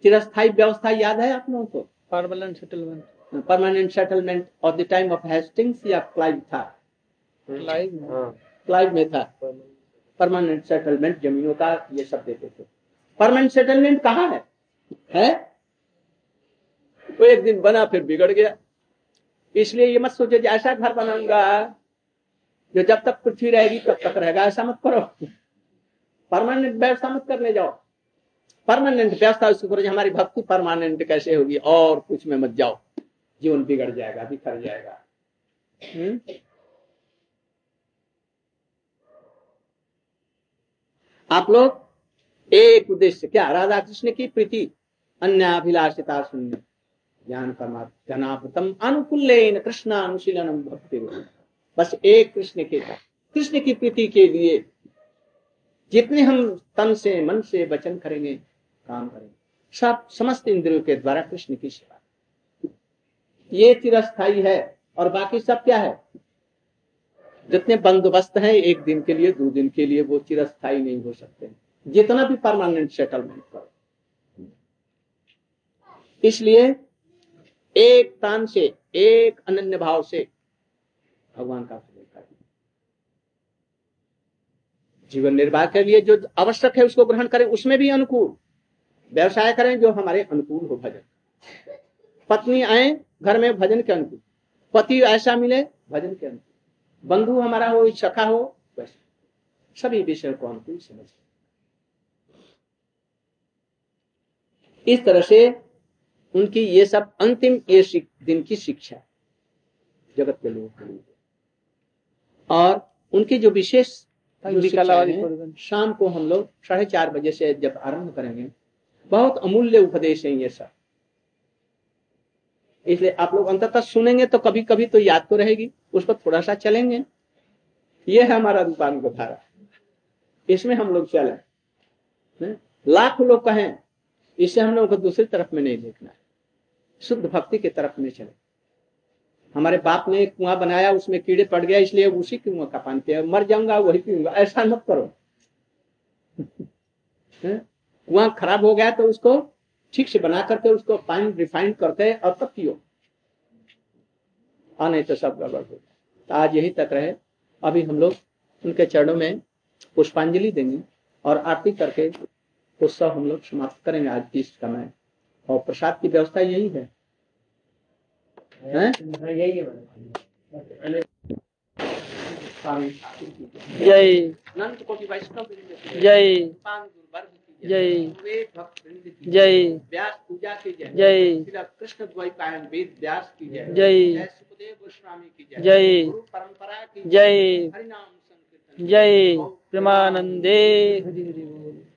चिरस्थाई व्यवस्था याद है आप लोगों को? Permanent settlement permanent settlement of the time of Hastings या क्लाइव था लाइव क्लाइव में था। परमानेंट सेटलमेंट जमीनों का ये सब देते थे। परमानेंट सेटलमेंट कहाँ है? है? वो एक दिन बना फिर बिगड़ गया। इसलिए ये मत सोचो ऐसा घर बनाऊँगा जो जब तक पृथ्वी रहेगी तब तक रहेगा। ऐसा मत करो। परमानेंट व्यवस्था मत करने जाओ। परमानेंट व्यवस्था उसको करो हमारी भक्ति परमानेंट कैसे होगी और कुछ में मत जाओ। जीवन बिगड़ जाएगा बिखर जाएगा। हुँ? आप लोग एक उद्देश्य क्या? राधा कृष्ण की प्रीति अन्य अभिलाषिता शून्य ज्ञान परमात्मा अनुकूल कृष्ण अनुशीलनम भक्ति बस एक कृष्ण के कृष्ण की प्रीति के लिए जितने हम तन से, मन से वचन करेंगे, काम करेंगे, सब समस्त इंद्रियों के द्वारा कृष्ण की सेवा। ये चिरस्थाई है और बाकी सब क्या है? जितने बंदोबस्त हैं, एक दिन के लिए, दो दिन के लिए वो चिरस्थाई नहीं हो सकते। जितना भी परमानेंट सेटलमेंट करो। इसलिए एक तान से, एक अनन्य भाव से भगवान का जीवन निर्वाह के लिए जो आवश्यक है, उसको ग्रहण करें। उसमें भी अनुकूल। व्यवसाय करें जो हमारे अनुकूल हो भजन। पत्नी आए, घर में भजन के अनुकूल। पति ऐसा मिले, भजन के अनुकूल। बंधु हमारा हो सखा हो वैसे सभी विषय को अनुकूल समझ इस तरह से उनकी ये सब अंतिम ये दिन की शिक्षा जगत के लोगों के लिए और उनकी जो विशेष शाम को हम लोग साढ़े चार बजे से जब आरंभ करेंगे बहुत अमूल्य उपदेश है ये सब। इसलिए आप लोग अंततः सुनेंगे तो कभी कभी तो याद तो रहेगी। उस पर थोड़ा सा चलेंगे। ये है हमारा रूपान को धारा इसमें हम लोग चले। लाख लोग कहें इससे हम लोग को दूसरी तरफ़ में नहीं देखना है। शुद्ध भक्ति की तरफ़ में चले। हमारे बाप ने एक कुआँ बनाया, उसमें कीड़े पड़ गया इसलिए उसी कुआँ का पानी पिया मर जाऊँगा, वही पीऊँगा। ऐसा मत करो। कुआँ खराब हो गया तो उसको ठीक से बना करके उसको पानी रिफाइंड करते हैं और तब पियो। हाँ नहीं तो सब गड़बड़ हो तो आज यही तक रहे। अभी हम लोग उनके चरणों में पुष्पांजलि देंगे और आरती करके उत्सव हम लोग समाप्त करेंगे आज की समय। और प्रसाद की व्यवस्था यही है। यही जय। जय। जय। जय। व्यास पूजा की जय। जय। कृष्ण द्वैपायन वेद व्यास की जय। जय। सुखदेव गोस्वामी की जय। जय। परंपरा की जय। हरिनाम संकीर्तन। जय। प्रेमानंदे। हरि हरि बोल।